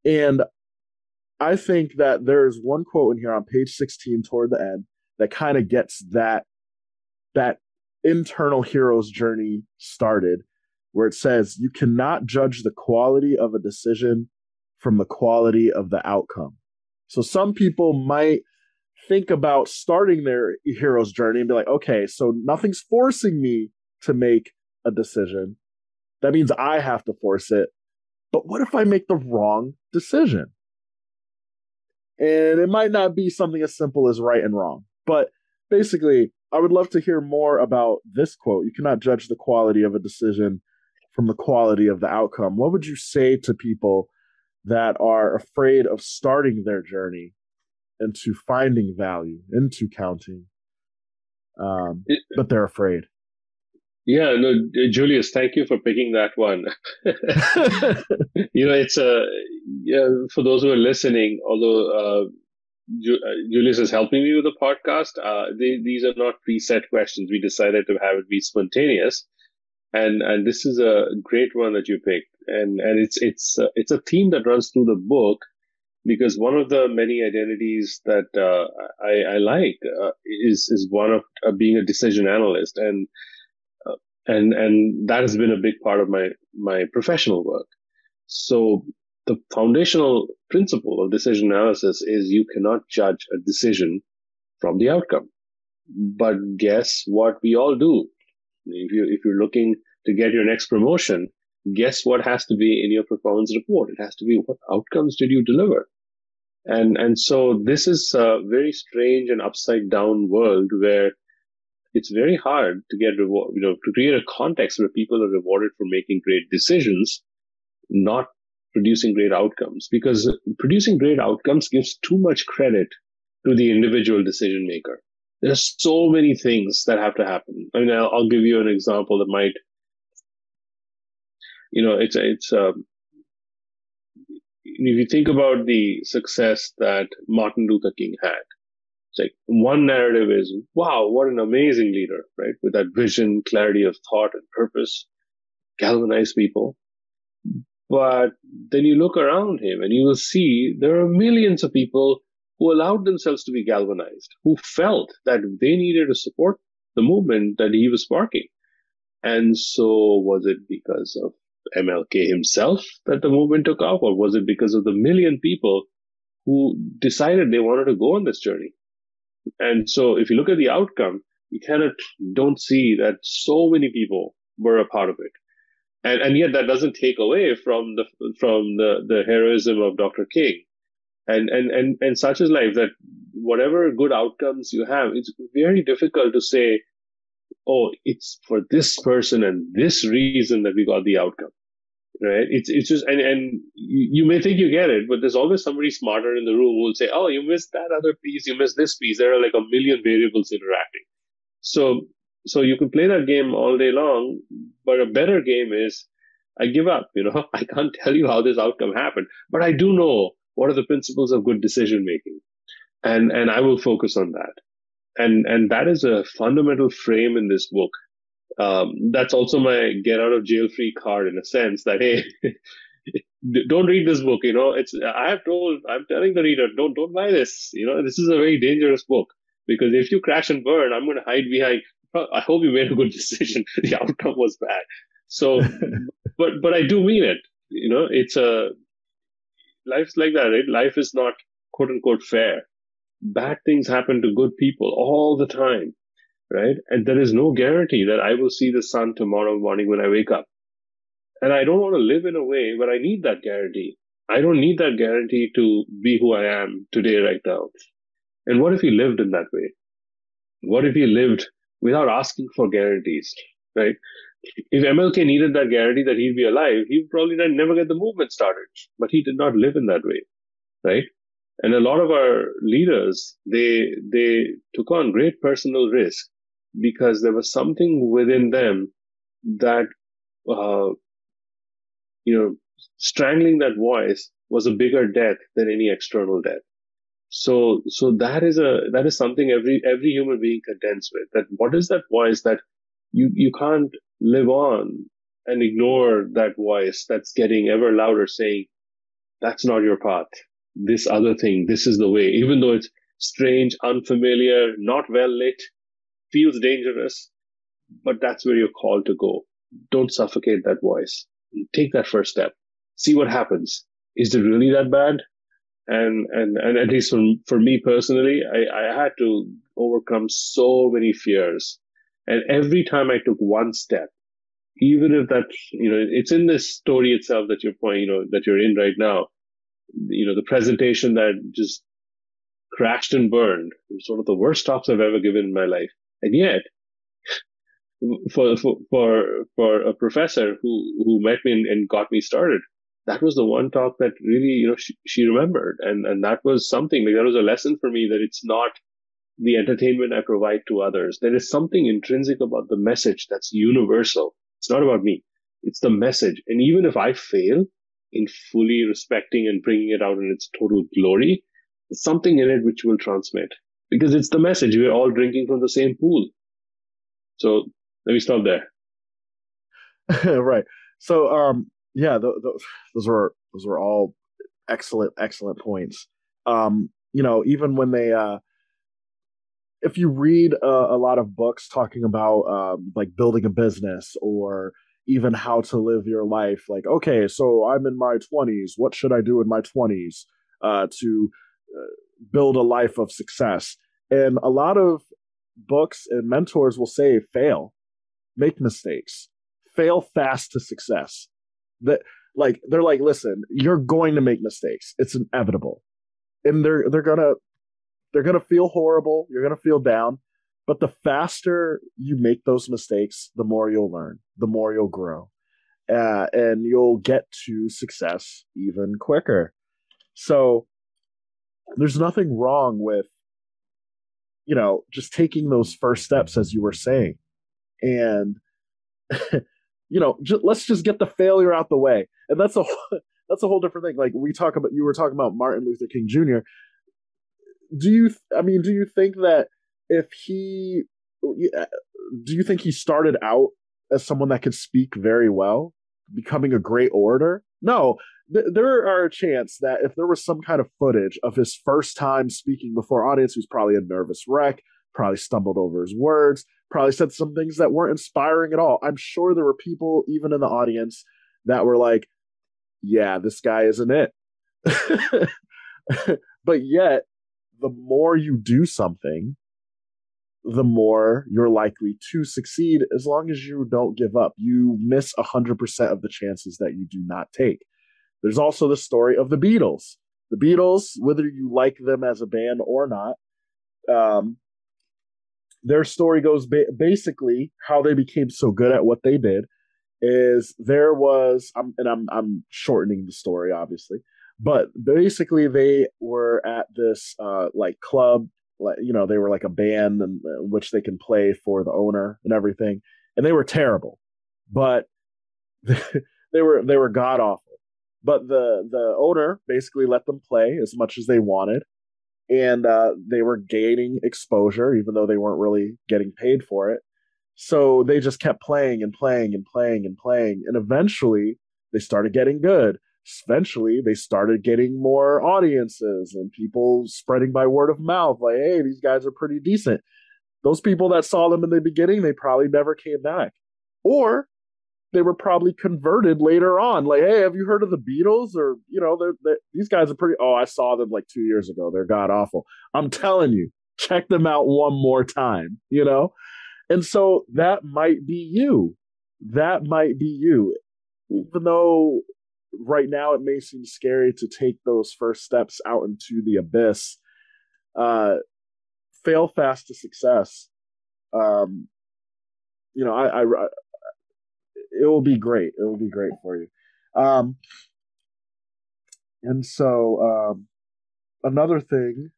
And I think that there's one quote in here on page 16 toward the end that kind of gets that that internal hero's journey started where it says you cannot judge the quality of a decision from the quality of the outcome. So some people might think about starting their hero's journey and be like, okay, so nothing's forcing me to make a decision. That means I have to force it. But what if I make the wrong decision? And it might not be something as simple as right and wrong. But basically, I would love to hear more about this quote. You cannot judge the quality of a decision from the quality of the outcome. What would you say to people that are afraid of starting their journey into finding value, into counting, um, it, but they're afraid? Yeah, no, Julius, thank you for picking that one. you know, it's a yeah, for those who are listening. Although uh, uh, Julius is helping me with the podcast, uh, they, these are not preset questions. We decided to have it be spontaneous, and and this is a great one that you picked, and and it's it's uh, it's a theme that runs through the book because one of the many identities that uh, I, I, like uh, is is one of being a decision analyst, and and and that has been a big part of my my professional work. So the foundational principle of decision analysis is you cannot judge a decision from the outcome. But guess what we all do? If you if you're looking to get your next promotion, guess what has to be in your performance report? It has to be what outcomes did you deliver? And and so this is a very strange and upside down world where it's very hard to get reward, you know, to create a context where people are rewarded for making great decisions, not producing great outcomes, because producing great outcomes gives too much credit to the individual decision maker. There's so many things that have to happen. I mean, I'll, I'll give you an example that might, you know, it's it's um, if you think about the success that Martin Luther King had, it's like one narrative is, wow, what an amazing leader, right? With that vision, clarity of thought and purpose, galvanize people. But then you look around him and you will see there are millions of people who allowed themselves to be galvanized, who felt that they needed to support the movement that he was sparking. And so was it because of MLK himself that the movement took off, or was it because of the million people who decided they wanted to go on this journey? And so if you look at the outcome, you of don't see that so many people were a part of it. And, and yet that doesn't take away from the, from the, the heroism of Dr. King. And, and, and, and such is life that whatever good outcomes you have, it's very difficult to say, oh, it's for this person and this reason that we got the outcome right? It's it's just and and you, you may think you get it, but there's always somebody smarter in the room who will say, "Oh, you missed that other piece, you missed this piece." There are like a million variables interacting. So so you can play that game all day long, but a better game is I give up. You know, I can't tell you how this outcome happened, but I do know what are the principles of good decision making, and and I will focus on that. And and that is a fundamental frame in this book. Um, that's also my get out of jail free card in a sense that hey don't read this book you know? It's i have told i'm telling the reader don't don't buy this you know? This is a very dangerous book because if you crash and burn i'm going to hide behind i hope you made a good decision. The outcome was bad. So but but i do mean it you know? It's a life's like that right? Life is not quote unquote fair bad things happen to good people all the time right? And there is no guarantee that I will see the sun tomorrow morning when I wake up. And I don't want to live in a way where I need that guarantee. I don't need that guarantee to be who I am today, right now. And what if he lived in that way? What if he lived without asking for guarantees, right? If MLK needed that guarantee that he'd be alive, he would probably never get the movement started. But he did not live in that way, right? And a lot of our leaders, they they took on great personal risk because there was something within them that, uh, you know, strangling that voice was a bigger death than any external death. So, so that is a, that is something every, every human being contends with that. What is that voice that you, you can't live on and ignore that voice that's getting ever louder saying, that's not your path. This other thing, this is the way, even though it's strange, unfamiliar, not well lit, feels dangerous, but that's where you're called to go. Don't suffocate that voice. Take that first step. See what happens. Is it really that bad? And and and at least for for me personally, I, I had to overcome so many fears. And every time I took one step, even if that you know it's in this story itself that you're point, you know, that you're in right now, you know, the presentation that just crashed and burned. It was one of the worst talks I've ever given in my life. And yet, for, for, for, for a professor who, who met me and, and got me started, that was the one talk that really, you know, she, she remembered. And, and that was something like that was a lesson for me that it's not the entertainment I provide to others. There is something intrinsic about the message that's universal. It's not about me. It's the message. And even if I fail in fully respecting and bringing it out in its total glory, something in it which will transmit because it's the message. We're all drinking from the same pool. So let me stop there. right. So, um, yeah, th- th- those were those were all excellent, excellent points. Um, you know, even when they, uh, if you read uh, a lot of books talking about um, like building a business or even how to live your life, like, okay, so I'm in my 20s. What should I do in my 20s uh, to uh, build a life of success. And a lot of books and mentors will say fail, make mistakes, fail fast to success. That like they're like, listen, you're going to make mistakes. It's inevitable. And they're they're gonna they're gonna feel horrible, you're gonna feel down. But the faster you make those mistakes, the more you'll learn, the more you'll grow. Uh, and you'll get to success even quicker. So there's nothing wrong with you know just taking those first steps as you were saying and you know just, let's just get the failure out the way and that's a that's a whole different thing like we talk about you were talking about martin luther king jr do you i mean do you think that if he uh, do you think he started out as someone that could speak very well becoming a great orator no th- there are a chance that if there was some kind of footage of his first time speaking before audience, he's probably a nervous wreck, probably stumbled over his words, probably said some things that weren't inspiring at all. I'm sure there were people even in the audience that were like, "Yeah, this guy isn't it." but yet, the more you do something, the more you're likely to succeed as long as you don't give up. You miss 100% of the chances that you do not take. There's also the story of the Beatles. The Beatles, whether you like them as a band or not, um, their story goes ba- basically how they became so good at what they did is there was um, and I'm I'm shortening the story obviously, but basically they were at this uh, like club you know they were like a band in, in which they can play for the owner and everything and they were terrible but they were they were god awful but the the owner basically let them play as much as they wanted, and uh, they were gaining exposure, even though they weren't really getting paid for it. So they just kept playing and playing and playing and playing. And eventually they started getting good. Eventually they started getting more audiences and people spreading by word of mouth like, hey, these guys are pretty decent. Those people that saw them in the beginning, they probably never came back. Or they were probably converted later on. Like, hey, have you heard of the Beatles? Or you know, they're, they're, these guys are pretty. Oh, I saw them like two years ago. They're god awful. I'm telling you, check them out one more time. You know, and so that might be you. That might be you. Even though right now it may seem scary to take those first steps out into the abyss, uh, fail fast to success. Um, you know, I, I, I it will be great. It will be great for you. Um, and so um, another thing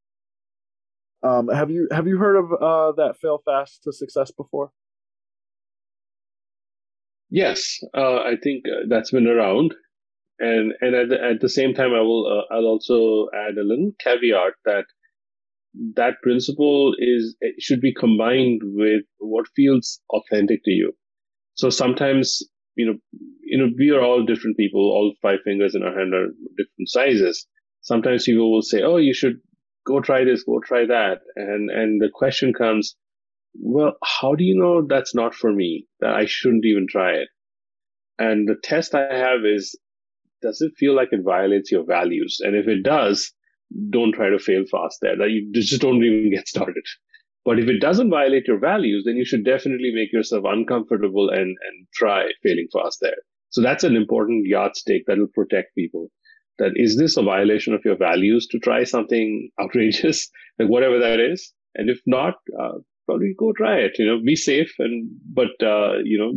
um, have you have you heard of uh, that fail fast to success before? Yes, uh, I think uh, that's been around, and and at the, at the same time, I will uh, I'll also add a little caveat that that principle is should be combined with what feels authentic to you. So sometimes you know you know we are all different people. All five fingers in our hand are different sizes. Sometimes people will say, "Oh, you should go try this, go try that. And, and the question comes, well, how do you know that's not for me, that I shouldn't even try it? And the test I have is, does it feel like it violates your values? And if it does, don't try to fail fast there. That you just don't even get started. But if it doesn't violate your values, then you should definitely make yourself uncomfortable and, and try failing fast there. So that's an important yardstick that will protect people that is this a violation of your values to try something outrageous, like whatever that is? And if not, uh, probably go try it. You know, be safe and but uh, you know,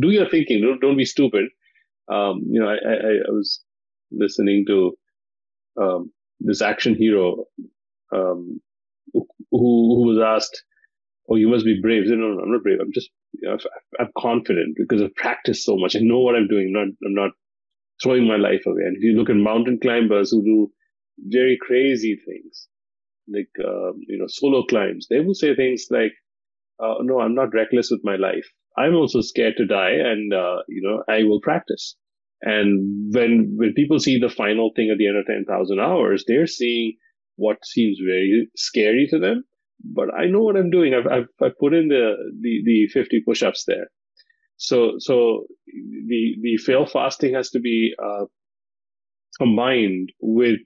do your thinking. Don't don't be stupid. Um, you know, I, I, I was listening to um, this action hero um, who who was asked, "Oh, you must be brave." Said, no, no, I'm not brave. I'm just you know, I'm confident because I've practiced so much. I know what I'm doing. I'm not I'm not throwing my life away. And if you look at mountain climbers who do very crazy things, like, uh, you know, solo climbs, they will say things like, uh, no, I'm not reckless with my life. I'm also scared to die and, uh, you know, I will practice. And when, when people see the final thing at the end of 10,000 hours, they're seeing what seems very scary to them. But I know what I'm doing. I've, I've, I've put in the, the, the 50 push-ups there. So, so the the fail fasting has to be uh, combined with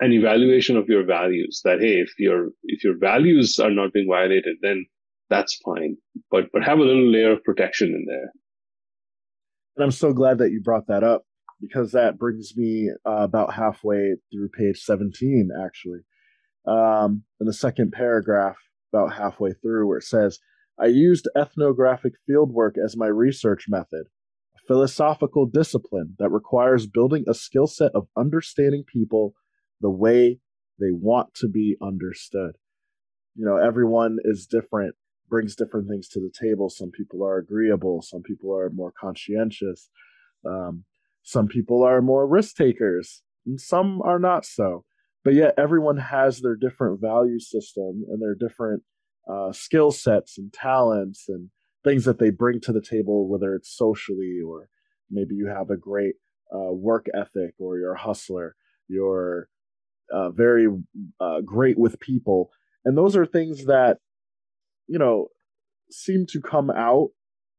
an evaluation of your values. That hey, if your if your values are not being violated, then that's fine. But but have a little layer of protection in there. And I'm so glad that you brought that up because that brings me uh, about halfway through page 17, actually. Um, in the second paragraph, about halfway through, where it says, I used ethnographic fieldwork as my research method, a philosophical discipline that requires building a skill set of understanding people the way they want to be understood. You know, everyone is different, brings different things to the table. Some people are agreeable, some people are more conscientious, um, some people are more risk takers, and some are not so. But yet, everyone has their different value system and their different uh, skill sets and talents and things that they bring to the table, whether it's socially or maybe you have a great uh, work ethic or you're a hustler, you're uh, very uh, great with people. And those are things that, you know, seem to come out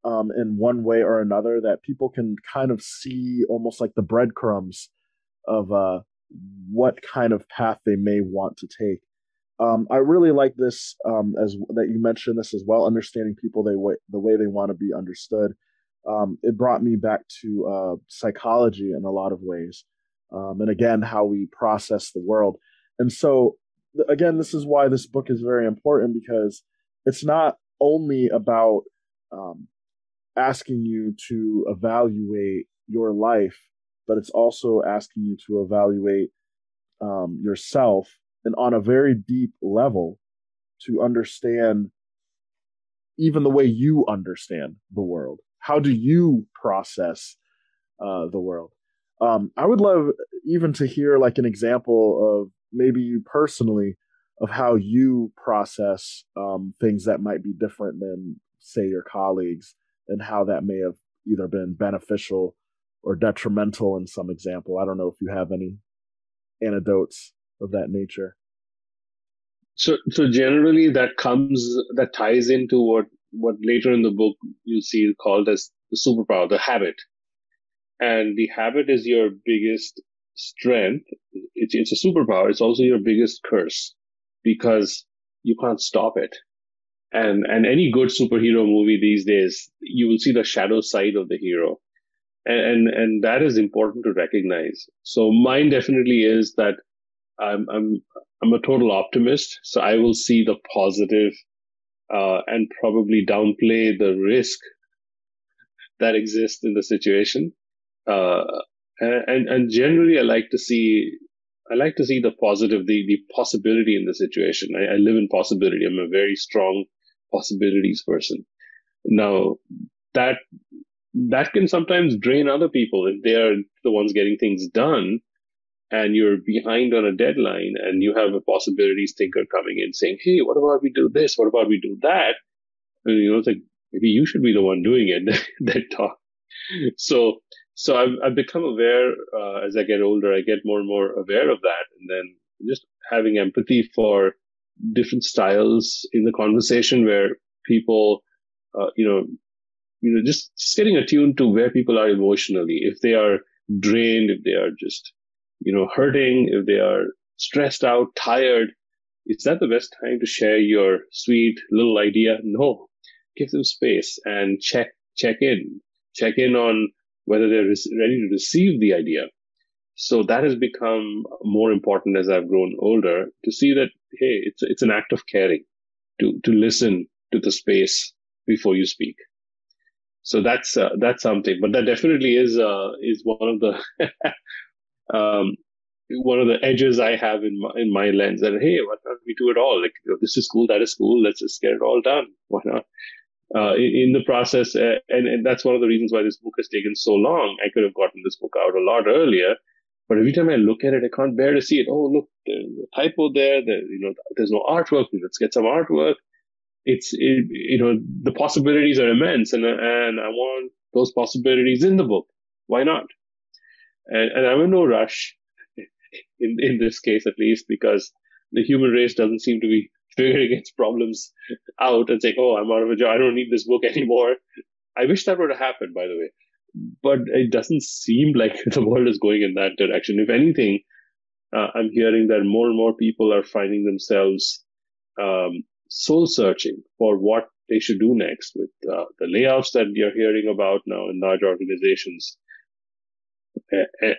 um, in one way or another that people can kind of see almost like the breadcrumbs of uh, what kind of path they may want to take. Um, I really like this um, as that you mentioned this as well. Understanding people they way, the way they want to be understood. Um, it brought me back to uh, psychology in a lot of ways, um, and again how we process the world. And so, again, this is why this book is very important because it's not only about um, asking you to evaluate your life, but it's also asking you to evaluate um, yourself and on a very deep level to understand even the way you understand the world. How do you process uh, the world? Um, I would love even to hear like an example of maybe you personally of how you process um, things that might be different than say your colleagues and how that may have either been beneficial or detrimental in some example. I don't know if you have any anecdotes of that nature. So, so generally, that comes that ties into what what later in the book you see called as the superpower, the habit, and the habit is your biggest strength. It's it's a superpower. It's also your biggest curse because you can't stop it. And and any good superhero movie these days, you will see the shadow side of the hero and and that is important to recognize. So mine definitely is that I'm I'm I'm a total optimist, so I will see the positive, uh, and probably downplay the risk that exists in the situation. Uh, and and generally, I like to see I like to see the positive, the the possibility in the situation. I, I live in possibility. I'm a very strong possibilities person. Now that that can sometimes drain other people if they are the ones getting things done and you're behind on a deadline and you have a possibilities thinker coming in saying, Hey, what about we do this? What about we do that? And, you know, it's like, maybe you should be the one doing it that talk. So, so I've, I've become aware, uh, as I get older, I get more and more aware of that. And then just having empathy for different styles in the conversation where people, uh, you know, you know, just, just getting attuned to where people are emotionally. If they are drained, if they are just, you know, hurting, if they are stressed out, tired, is that the best time to share your sweet little idea? No. Give them space and check, check in, check in on whether they're ready to receive the idea. So that has become more important as I've grown older to see that, hey, it's, it's an act of caring to, to listen to the space before you speak. So that's uh, that's something but that definitely is uh, is one of the um, one of the edges I have in my, in my lens and hey why can't we do it all? Like this is cool that is cool let's just get it all done. Why not uh, in, the process uh, and, and that's one of the reasons why this book has taken so long. I could have gotten this book out a lot earlier but every time I look at it I can't bear to see it. Oh look there's a typo there. There you know there's no artwork. Let's get some artwork. It's it, you know the possibilities are immense, and and I want those possibilities in the book. Why not? And, and I'm in no rush in in this case, at least, because the human race doesn't seem to be figuring its problems out and saying, "Oh, I'm out of a job. I don't need this book anymore." I wish that would have happened, by the way, but it doesn't seem like the world is going in that direction. If anything, uh, I'm hearing that more and more people are finding themselves um, soul searching for what they should do next with uh, the layoffs that you're hearing about now in large organizations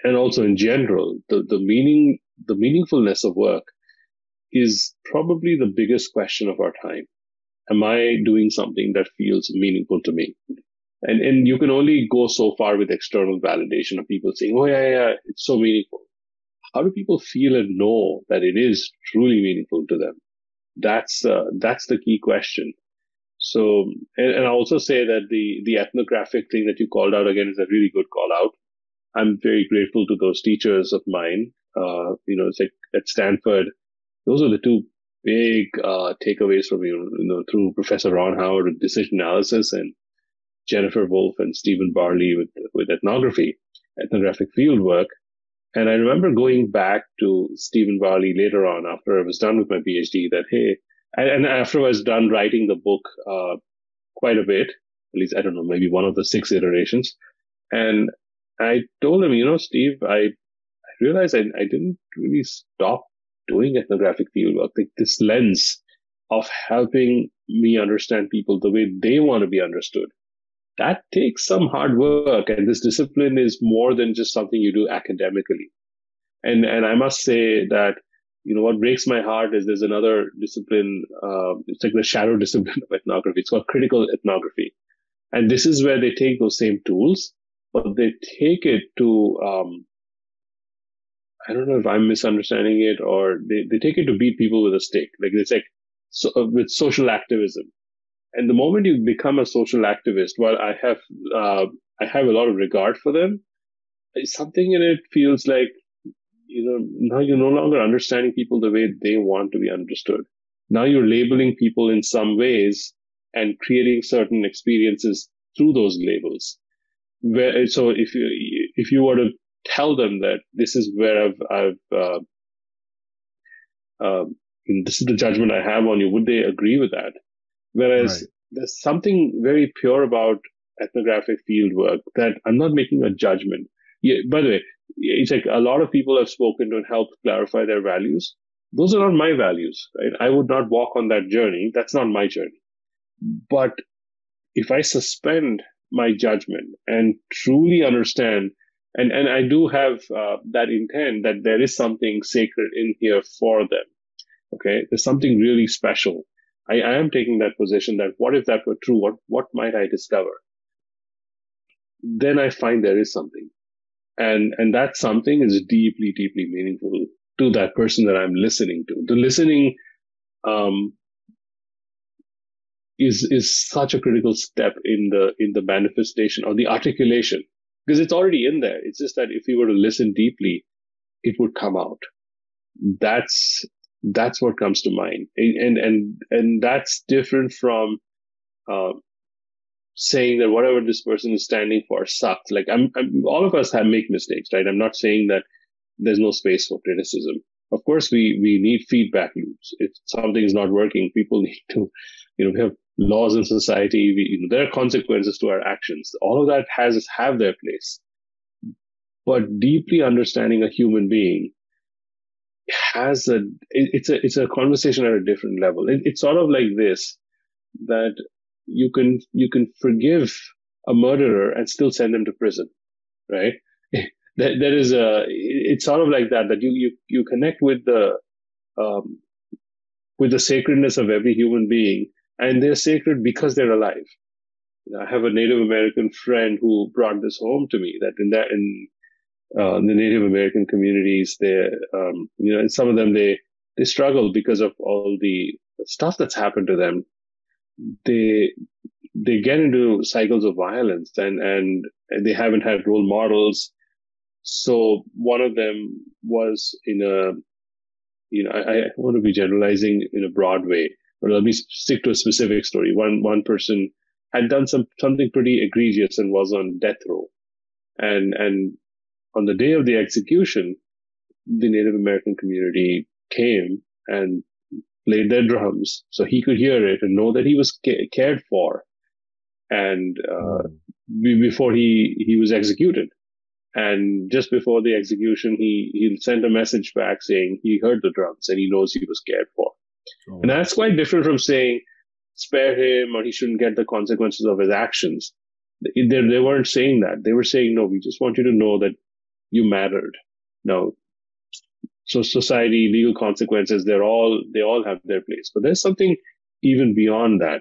and also in general the, the meaning the meaningfulness of work is probably the biggest question of our time am i doing something that feels meaningful to me and and you can only go so far with external validation of people saying oh yeah yeah it's so meaningful how do people feel and know that it is truly meaningful to them that's uh, that's the key question. So, and, and I also say that the the ethnographic thing that you called out again is a really good call out. I'm very grateful to those teachers of mine. Uh, you know, it's like at Stanford, those are the two big uh, takeaways from you, know, through Professor Ron Howard with decision analysis and Jennifer Wolfe and Stephen Barley with with ethnography, ethnographic field work. And I remember going back to Stephen Barley later on after I was done with my PhD that, hey, and after I was done writing the book uh, quite a bit, at least, I don't know, maybe one of the six iterations. And I told him, you know, Steve, I, I realized I, I didn't really stop doing ethnographic fieldwork. Like this lens of helping me understand people the way they want to be understood that takes some hard work. And this discipline is more than just something you do academically. And, and I must say that, you know, what breaks my heart is there's another discipline, uh, it's like the shadow discipline of ethnography. It's called critical ethnography. And this is where they take those same tools, but they take it to, um, I don't know if I'm misunderstanding it or they, they take it to beat people with a stick. Like it's like so, uh, with social activism. And the moment you become a social activist, while I have uh, I have a lot of regard for them, something in it feels like you know now you're no longer understanding people the way they want to be understood. Now you're labeling people in some ways and creating certain experiences through those labels. Where, so if you, if you were to tell them that this is where I've, I've, uh, um, this is the judgment I have on you, would they agree with that? Whereas right. there's something very pure about ethnographic field work that I'm not making a judgment. Yeah, by the way, it's like a lot of people have spoken to and helped clarify their values. Those are not my values, right? I would not walk on that journey. That's not my journey. But if I suspend my judgment and truly understand, and, and I do have uh, that intent that there is something sacred in here for them. Okay. There's something really special. I, I am taking that position that what if that were true? What, what might I discover? Then I find there is something and and that something is deeply deeply meaningful to that person that i'm listening to the listening um, is is such a critical step in the in the manifestation or the articulation because it's already in there it's just that if you were to listen deeply it would come out that's that's what comes to mind and and and that's different from uh, saying that whatever this person is standing for sucks. Like I'm, I'm, all of us have make mistakes, right? I'm not saying that there's no space for criticism. Of course, we we need feedback loops. If something's not working, people need to, you know, we have laws in society. We, you know, there are consequences to our actions. All of that has have their place. But deeply understanding a human being has a it, it's a it's a conversation at a different level. It, it's sort of like this that you can you can forgive a murderer and still send them to prison, right? there, there is a it's sort of like that that you you you connect with the um, with the sacredness of every human being, and they're sacred because they're alive. I have a Native American friend who brought this home to me that in that in uh, the Native American communities, they um, you know, some of them they they struggle because of all the stuff that's happened to them. They they get into cycles of violence and and they haven't had role models. So one of them was in a you know I, I want to be generalizing in a broad way but let me stick to a specific story. One one person had done some something pretty egregious and was on death row. And and on the day of the execution the native american community came and played their drums so he could hear it and know that he was ca- cared for. And uh, hmm. before he he was executed. And just before the execution he he sent a message back saying he heard the drums and he knows he was cared for oh. and that's quite different from saying spare him or he shouldn't get the consequences of his actions they, they weren't saying that they were saying no we just want you to know that you mattered no so society, legal consequences, they're all, they all have their place. But there's something even beyond that.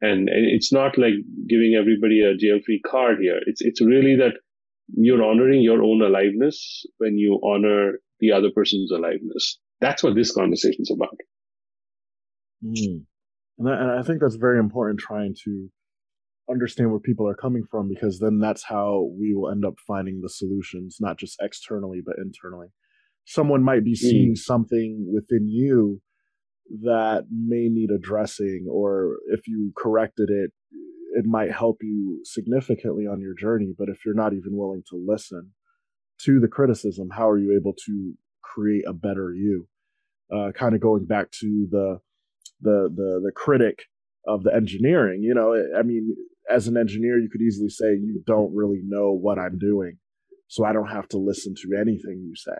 And it's not like giving everybody a jail free card here. It's, it's really that you're honoring your own aliveness when you honor the other person's aliveness. That's what this conversation is about. Mm. And, and I think that's very important trying to understand where people are coming from because then that's how we will end up finding the solutions, not just externally, but internally someone might be seeing mm. something within you that may need addressing or if you corrected it it might help you significantly on your journey but if you're not even willing to listen to the criticism how are you able to create a better you uh, kind of going back to the the the the critic of the engineering you know i mean as an engineer you could easily say you don't really know what i'm doing so i don't have to listen to anything you say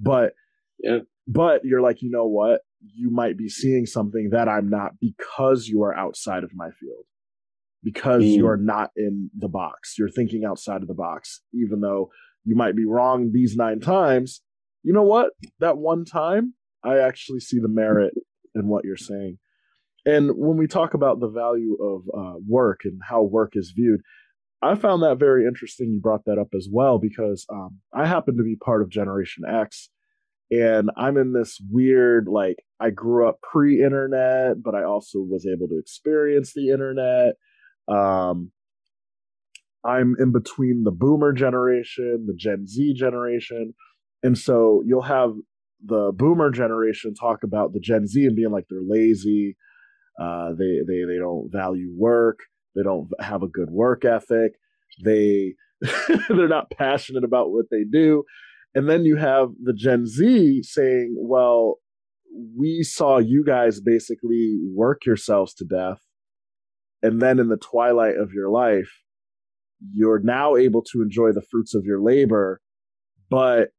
but yeah. but you're like, you know what? You might be seeing something that I'm not because you are outside of my field. Because mm. you are not in the box. You're thinking outside of the box, even though you might be wrong these nine times. You know what? That one time, I actually see the merit in what you're saying. And when we talk about the value of uh, work and how work is viewed, I found that very interesting. You brought that up as well because um, I happen to be part of Generation X, and I'm in this weird like I grew up pre-internet, but I also was able to experience the internet. Um, I'm in between the Boomer generation, the Gen Z generation, and so you'll have the Boomer generation talk about the Gen Z and being like they're lazy, Uh, they they they don't value work. They don't have a good work ethic. They they're not passionate about what they do. And then you have the Gen Z saying, "Well, we saw you guys basically work yourselves to death, and then in the twilight of your life, you're now able to enjoy the fruits of your labor, but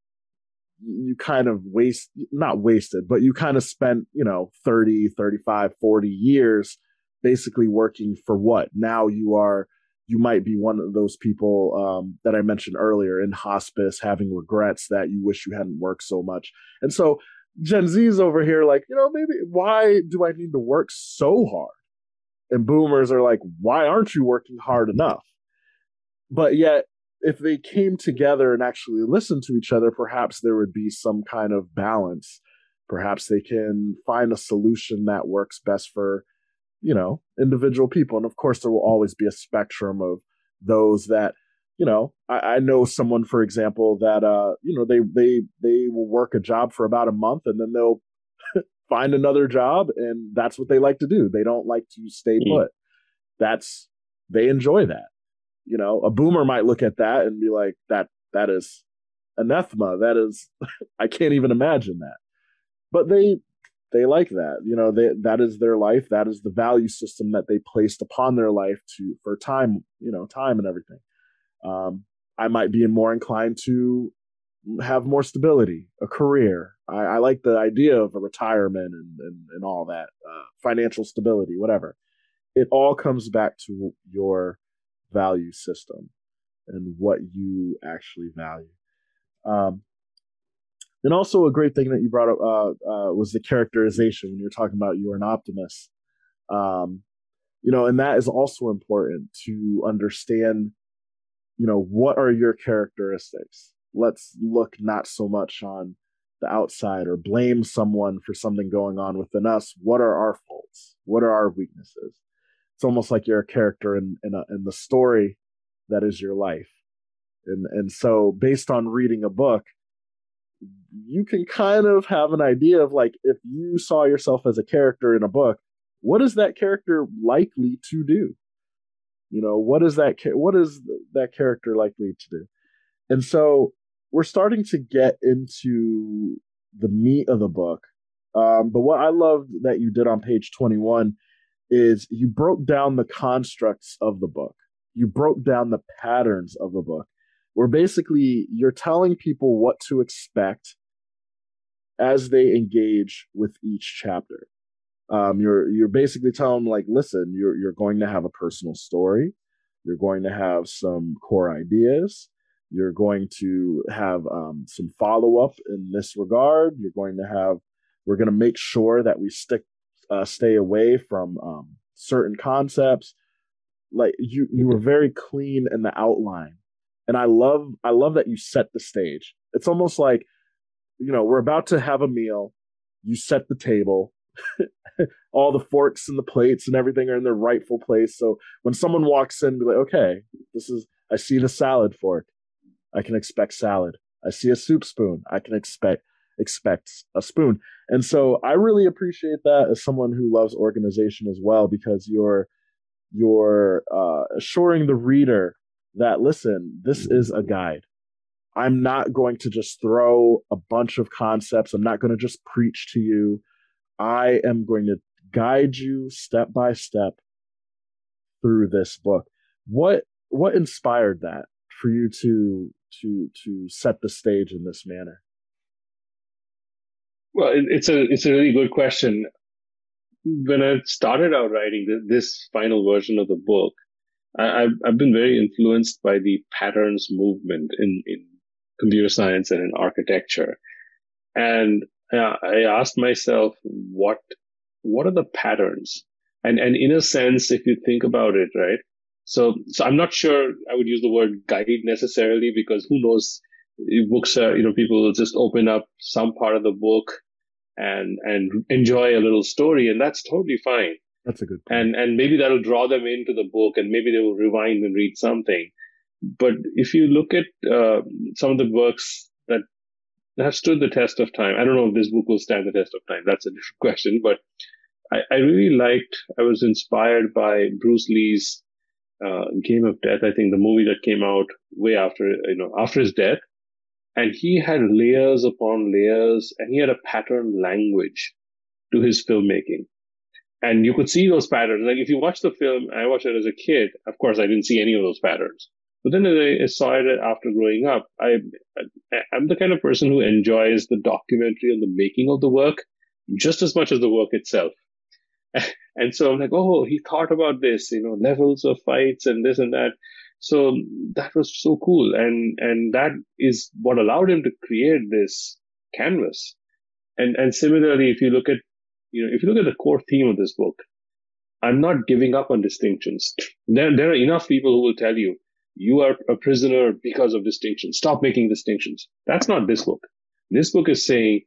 you kind of waste not wasted but you kind of spent you know 30 35 40 years basically working for what? Now you are you might be one of those people um, that i mentioned earlier in hospice having regrets that you wish you hadn't worked so much. And so gen z's over here like you know maybe why do i need to work so hard? And boomers are like why aren't you working hard enough? But yet if they came together and actually listened to each other, perhaps there would be some kind of balance. Perhaps they can find a solution that works best for, you know, individual people. And of course, there will always be a spectrum of those that, you know, I, I know someone, for example, that uh, you know, they they they will work a job for about a month and then they'll find another job and that's what they like to do. They don't like to stay mm. put. That's they enjoy that you know, a boomer might look at that and be like, that that is anathema. That is I can't even imagine that. But they they like that. You know, they that is their life. That is the value system that they placed upon their life to for time, you know, time and everything. Um, I might be more inclined to have more stability, a career. I, I like the idea of a retirement and, and, and all that, uh, financial stability, whatever. It all comes back to your value system and what you actually value. Um, and also a great thing that you brought up uh, uh, was the characterization when you're talking about you're an optimist. Um, you know, and that is also important to understand. You know, what are your characteristics? Let's look not so much on the outside or blame someone for something going on within us. What are our faults? What are our weaknesses? It's almost like you're a character in in, a, in the story that is your life. And and so based on reading a book you can kind of have an idea of like if you saw yourself as a character in a book what is that character likely to do? You know what is that what is that character likely to do? And so we're starting to get into the meat of the book. Um, but what i loved that you did on page 21 is you broke down the constructs of the book. You broke down the patterns of the book, where basically you're telling people what to expect as they engage with each chapter. Um, you're you're basically telling them like, listen, you're you're going to have a personal story. You're going to have some core ideas. You're going to have um, some follow up in this regard. You're going to have. We're going to make sure that we stick uh, stay away from um, certain concepts. Like you, you were very clean in the outline, and I love, I love that you set the stage. It's almost like, you know, we're about to have a meal. You set the table. All the forks and the plates and everything are in their rightful place. So when someone walks in, be like, okay, this is. I see the salad fork. I can expect salad. I see a soup spoon. I can expect expects a spoon. And so I really appreciate that as someone who loves organization as well, because you're you're uh, assuring the reader that listen, this is a guide. I'm not going to just throw a bunch of concepts. I'm not going to just preach to you. I am going to guide you step by step through this book. What what inspired that for you to to to set the stage in this manner? Well, it's a it's a really good question. When I started out writing this final version of the book, I, have I've been very influenced by the patterns movement in in computer science and in architecture, and uh, I asked myself what what are the patterns, and and in a sense, if you think about it, right. So, so I'm not sure I would use the word guide necessarily because who knows books are you know people just open up some part of the book and and enjoy a little story and that's totally fine that's a good point. and and maybe that'll draw them into the book and maybe they will rewind and read something but if you look at uh, some of the works that have stood the test of time i don't know if this book will stand the test of time that's a different question but I, I really liked. I was inspired by Bruce Lee's uh, Game of Death. I think the movie that came out way after you know after his death, and he had layers upon layers, and he had a pattern language to his filmmaking. And you could see those patterns. Like if you watch the film, I watched it as a kid. Of course, I didn't see any of those patterns. But then I saw it after growing up. I, I'm the kind of person who enjoys the documentary on the making of the work just as much as the work itself. and so I'm like, oh, he thought about this, you know, levels of fights and this and that. So that was so cool. And, and that is what allowed him to create this canvas. And, and similarly, if you look at, you know, if you look at the core theme of this book, I'm not giving up on distinctions. There, there are enough people who will tell you, you are a prisoner because of distinctions. Stop making distinctions. That's not this book. This book is saying,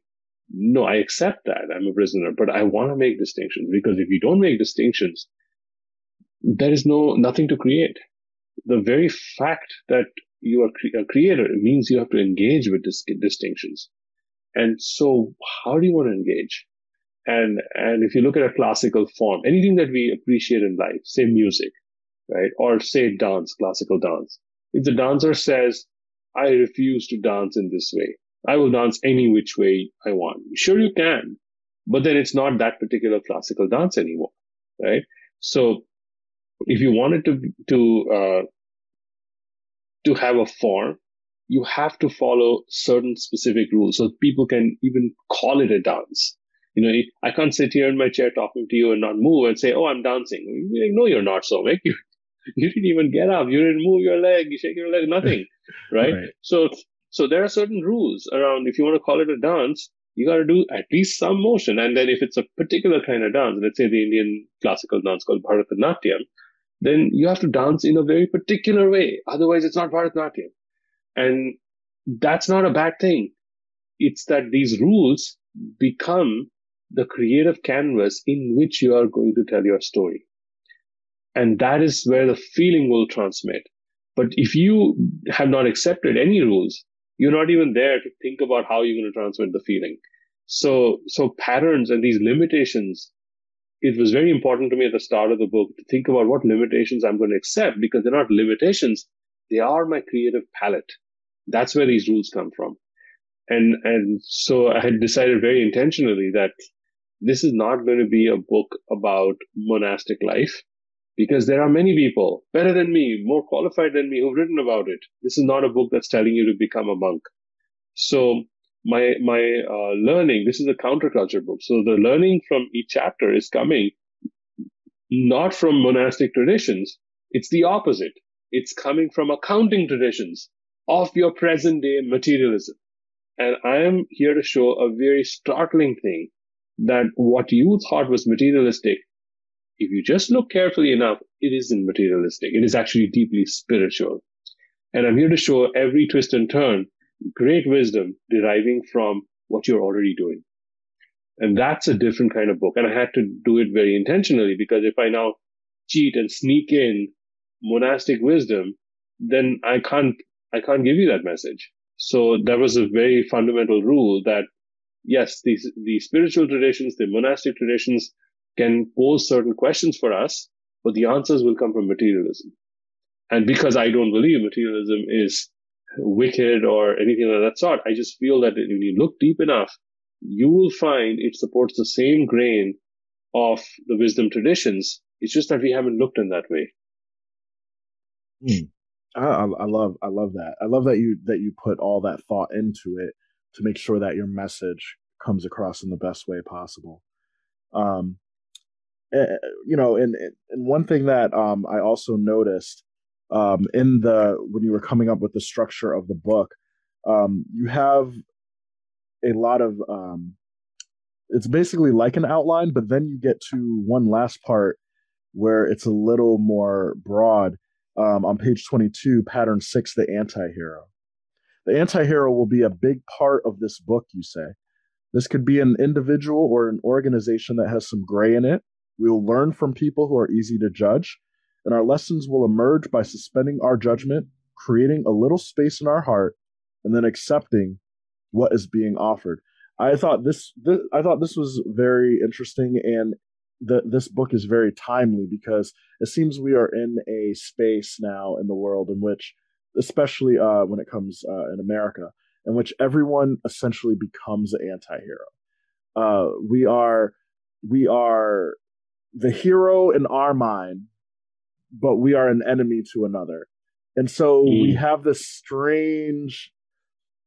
no, I accept that I'm a prisoner, but I want to make distinctions because if you don't make distinctions, there is no, nothing to create. The very fact that you are cre- a creator means you have to engage with dis- distinctions. And so how do you want to engage? And, and if you look at a classical form, anything that we appreciate in life, say music, right? Or say dance, classical dance. If the dancer says, I refuse to dance in this way, I will dance any which way I want. Sure, you can, but then it's not that particular classical dance anymore, right? So if you wanted to, to, uh, to have a form, you have to follow certain specific rules so people can even call it a dance. You know, I can't sit here in my chair talking to you and not move and say, "Oh, I'm dancing." Like, no, you're not, so make you you didn't even get up. You didn't move your leg. You shake your leg. Nothing, right? right? So, so there are certain rules around. If you want to call it a dance, you got to do at least some motion. And then if it's a particular kind of dance, let's say the Indian classical dance called Bharatanatyam, then you have to dance in a very particular way. Otherwise, it's not Bharatanatyam. And that's not a bad thing. It's that these rules become the creative canvas in which you are going to tell your story. And that is where the feeling will transmit. But if you have not accepted any rules, you're not even there to think about how you're going to transmit the feeling. So, so patterns and these limitations, it was very important to me at the start of the book to think about what limitations I'm going to accept because they're not limitations. They are my creative palette. That's where these rules come from. And, and so I had decided very intentionally that this is not going to be a book about monastic life because there are many people better than me, more qualified than me who've written about it. This is not a book that's telling you to become a monk. So my my uh, learning, this is a counterculture book. So the learning from each chapter is coming not from monastic traditions. It's the opposite. It's coming from accounting traditions of your present day materialism. And I am here to show a very startling thing that what you thought was materialistic if you just look carefully enough, it isn't materialistic. It is actually deeply spiritual. And I'm here to show every twist and turn, great wisdom deriving from what you're already doing. And that's a different kind of book. And I had to do it very intentionally because if I now cheat and sneak in monastic wisdom, then I can't, I can't give you that message. So that was a very fundamental rule that yes, these, the spiritual traditions, the monastic traditions can pose certain questions for us, but the answers will come from materialism. And because I don't believe materialism is wicked or anything of that sort, I just feel that when you look deep enough, you will find it supports the same grain of the wisdom traditions. It's just that we haven't looked in that way. Hmm. I, I love, I love that. I love that you that you put all that thought into it to make sure that your message comes across in the best way possible. Um, uh, you know, and and one thing that um, I also noticed um, in the when you were coming up with the structure of the book, um, you have a lot of um, it's basically like an outline, but then you get to one last part where it's a little more broad. Um, on page 22, pattern six, the anti-hero. The anti-hero will be a big part of this book, you say. This could be an individual or an organization that has some gray in it. We will learn from people who are easy to judge, and our lessons will emerge by suspending our judgment, creating a little space in our heart, and then accepting what is being offered. I thought this, this I thought this was very interesting and the, this book is very timely because it seems we are in a space now in the world in which, especially uh, when it comes uh, in America, in which everyone essentially becomes an anti-hero. Uh, we are we are the hero in our mind, but we are an enemy to another, and so mm. we have this strange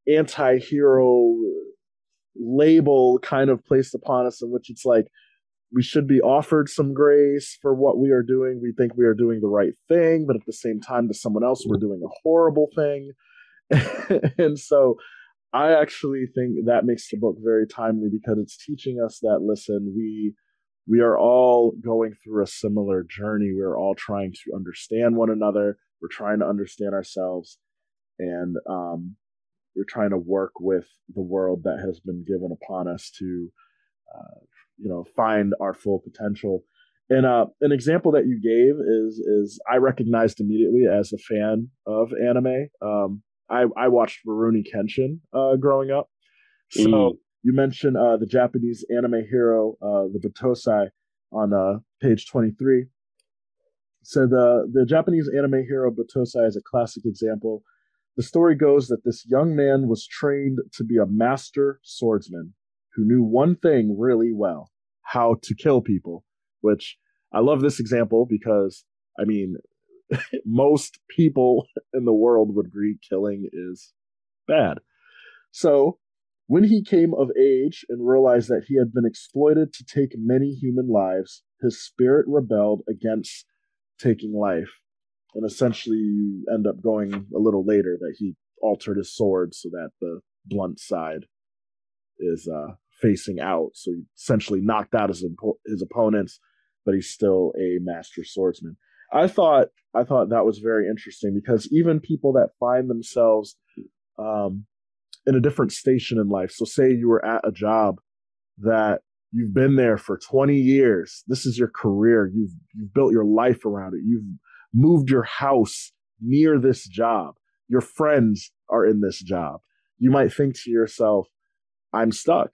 anti-hero label kind of placed upon us in which it's like we should be offered some grace for what we are doing. We think we are doing the right thing, but at the same time, to someone else, we're doing a horrible thing. and so I actually think that makes the book very timely because it's teaching us that listen, we we are all going through a similar journey. We're all trying to understand one another. We're trying to understand ourselves, and um, we're trying to work with the world that has been given upon us to, uh, you know, find our full potential. And uh, an example that you gave is is I recognized immediately as a fan of anime. Um, I I watched Rurouni Kenshin uh, growing up, so mm. You mentioned uh, the Japanese anime hero, uh, the Battosai, on uh, page twenty three. So the the Japanese anime hero Battosai is a classic example the story goes that this young man was trained to be a master swordsman who knew one thing really well how to kill people, which I love this example because, I mean, most people in the world would agree killing is bad. So, when he came of age and realized that he had been exploited to take many human lives, his spirit rebelled against taking life and essentially you end up going a little later that he altered his sword so that the blunt side is uh, facing out. So he essentially knocked out his his opponents, but he's still a master swordsman. I thought I thought that was very interesting because even people that find themselves um, in a different station in life. So say you were at a job that you've been there for 20 years. This is your career. You've you've built your life around it. You've moved your house near this job. Your friends are in this job. You might think to yourself, I'm stuck.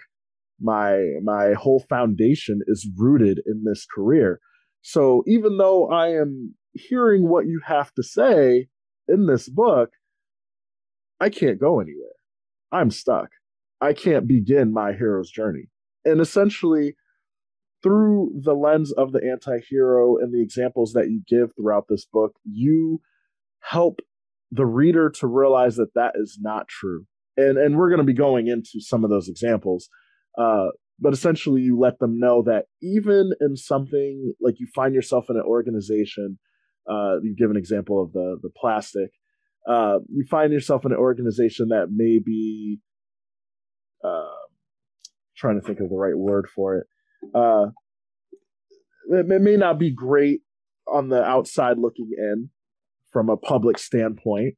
My my whole foundation is rooted in this career. So even though I am hearing what you have to say in this book, I can't go anywhere. I'm stuck. I can't begin my hero's journey. And essentially, through the lens of the anti-hero and the examples that you give throughout this book you help the reader to realize that that is not true and and we're going to be going into some of those examples uh, but essentially you let them know that even in something like you find yourself in an organization uh, you give an example of the the plastic uh, you find yourself in an organization that may be uh, trying to think of the right word for it uh, it, may not be great on the outside looking in from a public standpoint.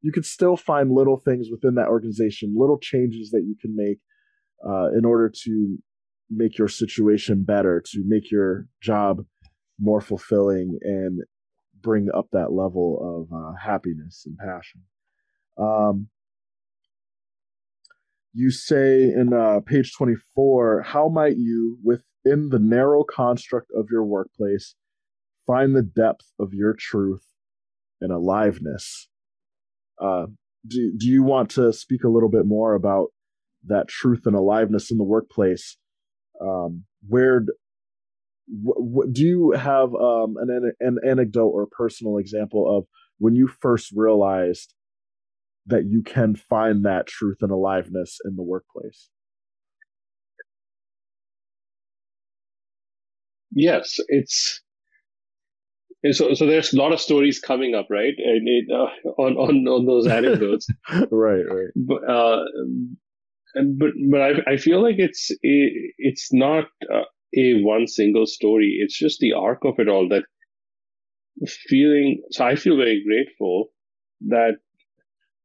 You could still find little things within that organization, little changes that you can make uh, in order to make your situation better, to make your job more fulfilling and bring up that level of uh, happiness and passion. Um, you say in uh, page 24 how might you within the narrow construct of your workplace find the depth of your truth and aliveness uh, do, do you want to speak a little bit more about that truth and aliveness in the workplace um, where w- do you have um, an, an anecdote or personal example of when you first realized that you can find that truth and aliveness in the workplace. Yes, it's so so. There's a lot of stories coming up, right? And it, uh, on on on those anecdotes, right, right. But uh, and but but I I feel like it's a, it's not uh, a one single story. It's just the arc of it all that feeling. So I feel very grateful that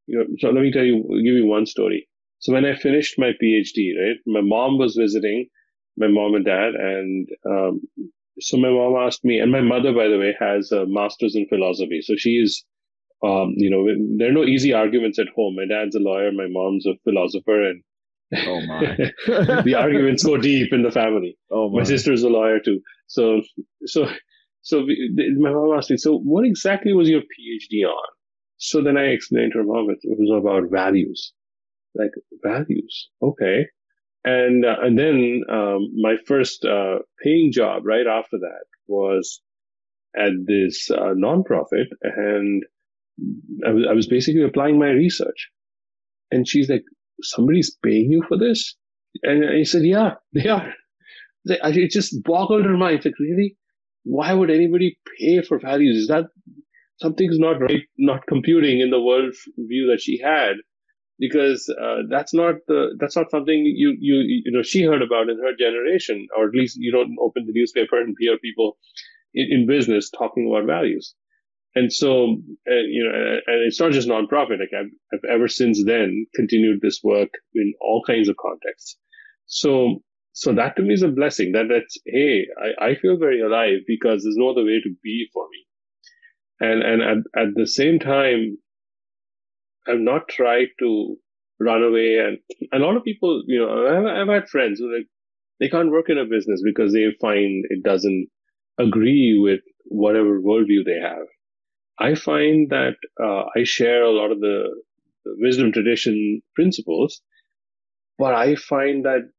you know, so let me tell you, give you one story. So when I finished my PhD, right, my mom was visiting my mom and dad, and um, so my mom asked me, and my mother, by the way, has a master's in philosophy. So she's, um, you know, there are no easy arguments at home. My dad's a lawyer, my mom's a philosopher, and Oh my! the arguments go deep in the family. Oh my! My sister's a lawyer too. So, so, so my mom asked me, "So, what exactly was your PhD on?" So then I explained to her mom it was about values, like values. Okay, and uh, and then um, my first uh, paying job right after that was at this uh, nonprofit, and I was, I was basically applying my research. And she's like, somebody's paying you for this? And I said, yeah, they are. It just boggled her mind. It's like, really? Why would anybody pay for values? Is that something's not right, not computing in the world view that she had? Because uh, that's not the that's not something you you you know she heard about in her generation, or at least you don't open the newspaper and hear people in, in business talking about values. And so, you know, and it's not just nonprofit. Like I've, I've ever since then continued this work in all kinds of contexts. So, so that to me is a blessing that that's, hey, I, I feel very alive because there's no other way to be for me. And, and at, at the same time, I've not tried to run away. And, and a lot of people, you know, I've, I've had friends who like, they can't work in a business because they find it doesn't agree with whatever worldview they have. I find that uh, I share a lot of the, the wisdom tradition principles, but I find that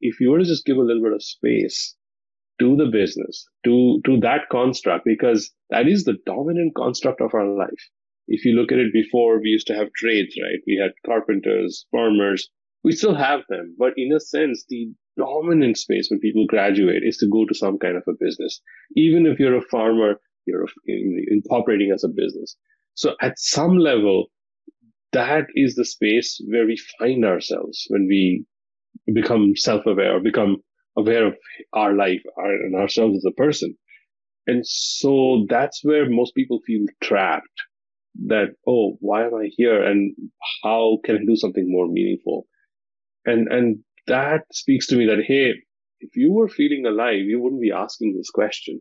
if you were to just give a little bit of space to the business, to, to that construct, because that is the dominant construct of our life. If you look at it before, we used to have trades, right? We had carpenters, farmers. We still have them, but in a sense, the dominant space when people graduate is to go to some kind of a business. Even if you're a farmer, you're incorporating as a business. So at some level, that is the space where we find ourselves when we become self-aware or become aware of our life and ourselves as a person. And so that's where most people feel trapped that, oh, why am I here? And how can I do something more meaningful? And, and that speaks to me that, hey, if you were feeling alive, you wouldn't be asking this question.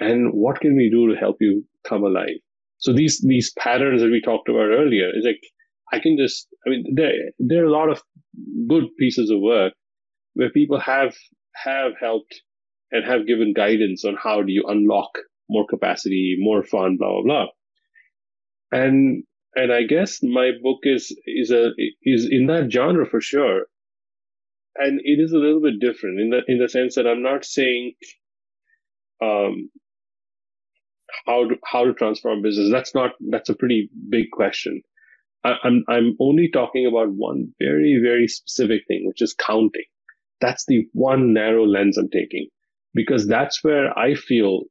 And what can we do to help you come alive? So these, these patterns that we talked about earlier is like, I can just, I mean, there, there are a lot of good pieces of work where people have, have helped and have given guidance on how do you unlock more capacity, more fun, blah, blah, blah. And, and I guess my book is, is a, is in that genre for sure and it is a little bit different in the in the sense that I'm not saying um, how to how to transform business. That's not that's a pretty big question. I, I'm I'm only talking about one very very specific thing, which is counting. That's the one narrow lens I'm taking because that's where I feel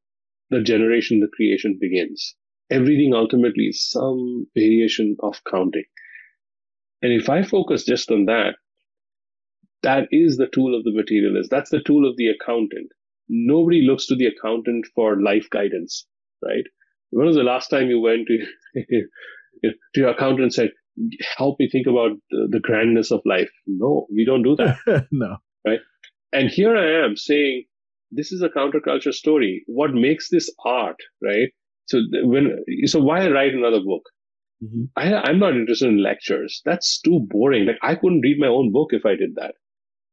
the generation, the creation begins. Everything ultimately is some variation of counting. And if I focus just on that, that is the tool of the materialist. That's the tool of the accountant. Nobody looks to the accountant for life guidance, right? When was the last time you went to, to your accountant and said, help me think about the, grandness of life? No, we don't do that. no. Right. And here I am saying, this is a counterculture story. What makes this art, right? So when, so why write another book? Mm-hmm. I, I'm not interested in lectures. That's too boring. Like I couldn't read my own book if I did that.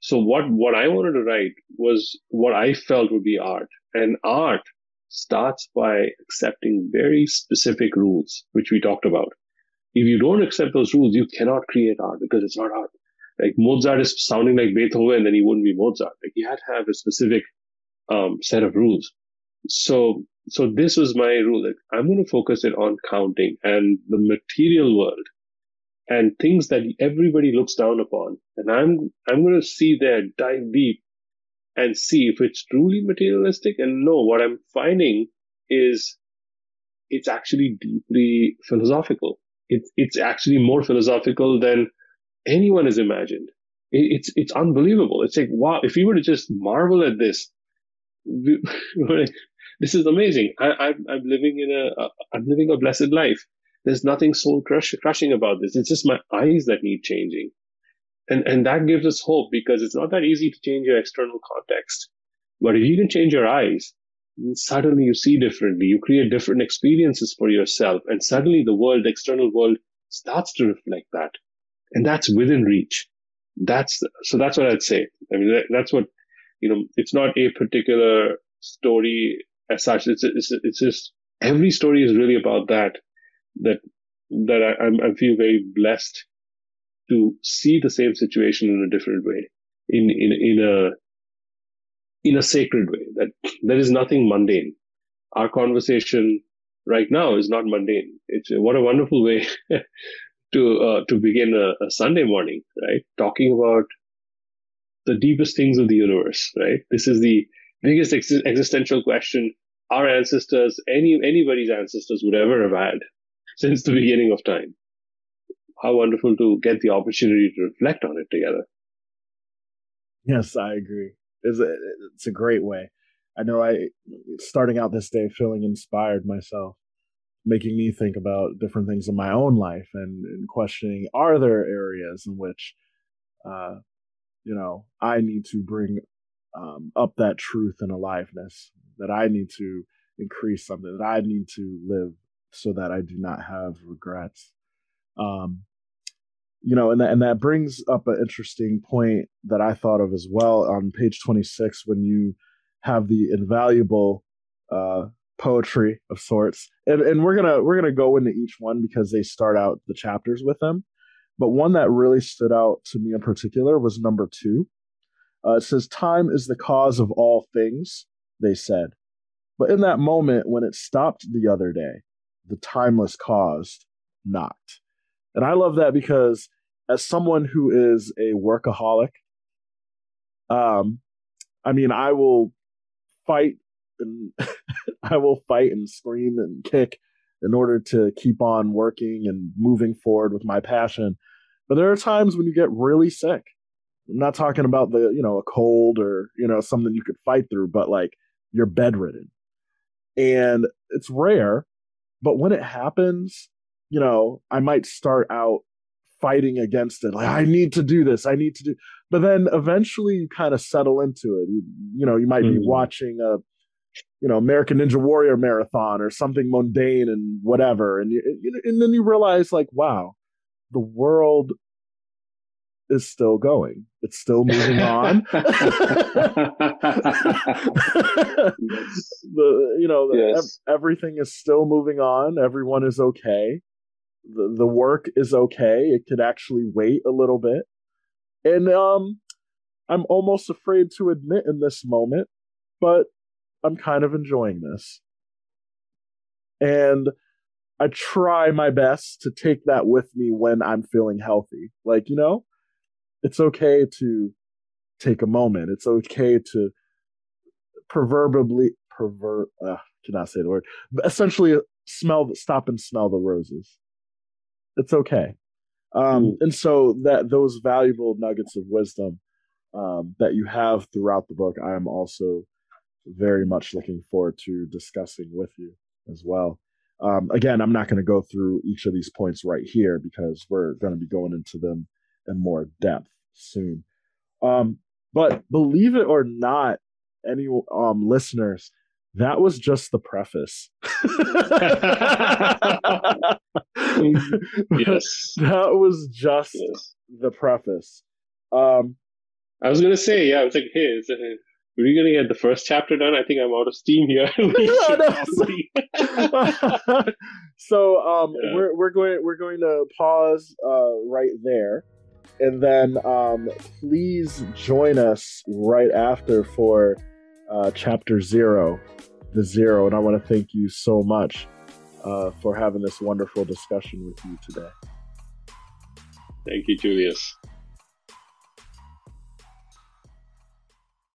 So what, what I wanted to write was what I felt would be art. And art starts by accepting very specific rules, which we talked about. If you don't accept those rules, you cannot create art because it's not art. Like Mozart is sounding like Beethoven, then he wouldn't be Mozart. Like you had to have a specific um, set of rules. So, so this was my rule. Like I'm going to focus it on counting and the material world and things that everybody looks down upon. And I'm, I'm going to see there, dive deep and see if it's truly materialistic. And no, what I'm finding is it's actually deeply philosophical. It's, it's actually more philosophical than anyone has imagined. it's, it's unbelievable. It's like, wow, if you were to just marvel at this, this is amazing. I, I'm, I'm living in a, I'm living a blessed life. There's nothing soul crush, crushing about this. It's just my eyes that need changing. And, and that gives us hope because it's not that easy to change your external context. But if you can change your eyes, suddenly you see differently. You create different experiences for yourself. And suddenly the world, the external world starts to reflect that. And that's within reach. that's so that's what I'd say. I mean, that's what you know. It's not a particular story as such. It's it's it's just every story is really about that. That that I, I feel very blessed to see the same situation in a different way, in in in a in a sacred way. That there is nothing mundane. Our conversation right now is not mundane. It's what a wonderful way to uh, to begin a, a, Sunday morning, right? Talking about the deepest things of the universe, right? This is the biggest ex- existential question our ancestors, any anybody's ancestors, would ever have had since the beginning of time. How wonderful to get the opportunity to reflect on it together. Yes, I agree. It's a, it's a great way. I know I starting out this day feeling inspired myself making me think about different things in my own life and, and questioning are there areas in which uh, you know i need to bring um, up that truth and aliveness that i need to increase something that i need to live so that i do not have regrets um, you know and that, and that brings up an interesting point that i thought of as well on page 26 when you have the invaluable uh, poetry of sorts. And and we're gonna we're gonna go into each one because they start out the chapters with them. But one that really stood out to me in particular was number two. Uh, it says time is the cause of all things they said. But in that moment when it stopped the other day the timeless caused knocked. and i love that because as someone who is a workaholic um i mean i will fight and I will fight and scream and kick in order to keep on working and moving forward with my passion. But there are times when you get really sick. I'm not talking about the, you know, a cold or, you know, something you could fight through, but like you're bedridden. And it's rare, but when it happens, you know, I might start out fighting against it. Like, I need to do this. I need to do. But then eventually you kind of settle into it. You, you know, you might mm-hmm. be watching a you know American Ninja Warrior marathon or something mundane and whatever, and you, and then you realize like, wow, the world is still going. It's still moving on. the you know yes. ev- everything is still moving on. Everyone is okay. The the work is okay. It could actually wait a little bit. And um I'm almost afraid to admit in this moment, but I'm kind of enjoying this. And I try my best to take that with me when I'm feeling healthy. Like, you know, it's okay to take a moment. It's okay to proverbially pervert uh, cannot say the word. But essentially smell stop and smell the roses. It's okay. Um, mm. and so that those valuable nuggets of wisdom um, that you have throughout the book, I am also very much looking forward to discussing with you as well. Um, again, I'm not going to go through each of these points right here because we're going to be going into them in more depth soon. Um, but believe it or not, any um, listeners, that was just the preface. yes. That was just yes. the preface. Um, I was gonna say, yeah, I was like, hey, is it, we're gonna get the first chapter done. I think I'm out of steam here. so um, yeah. we're we're going we're going to pause uh, right there, and then um, please join us right after for uh, chapter zero, the zero. And I want to thank you so much uh, for having this wonderful discussion with you today. Thank you, Julius.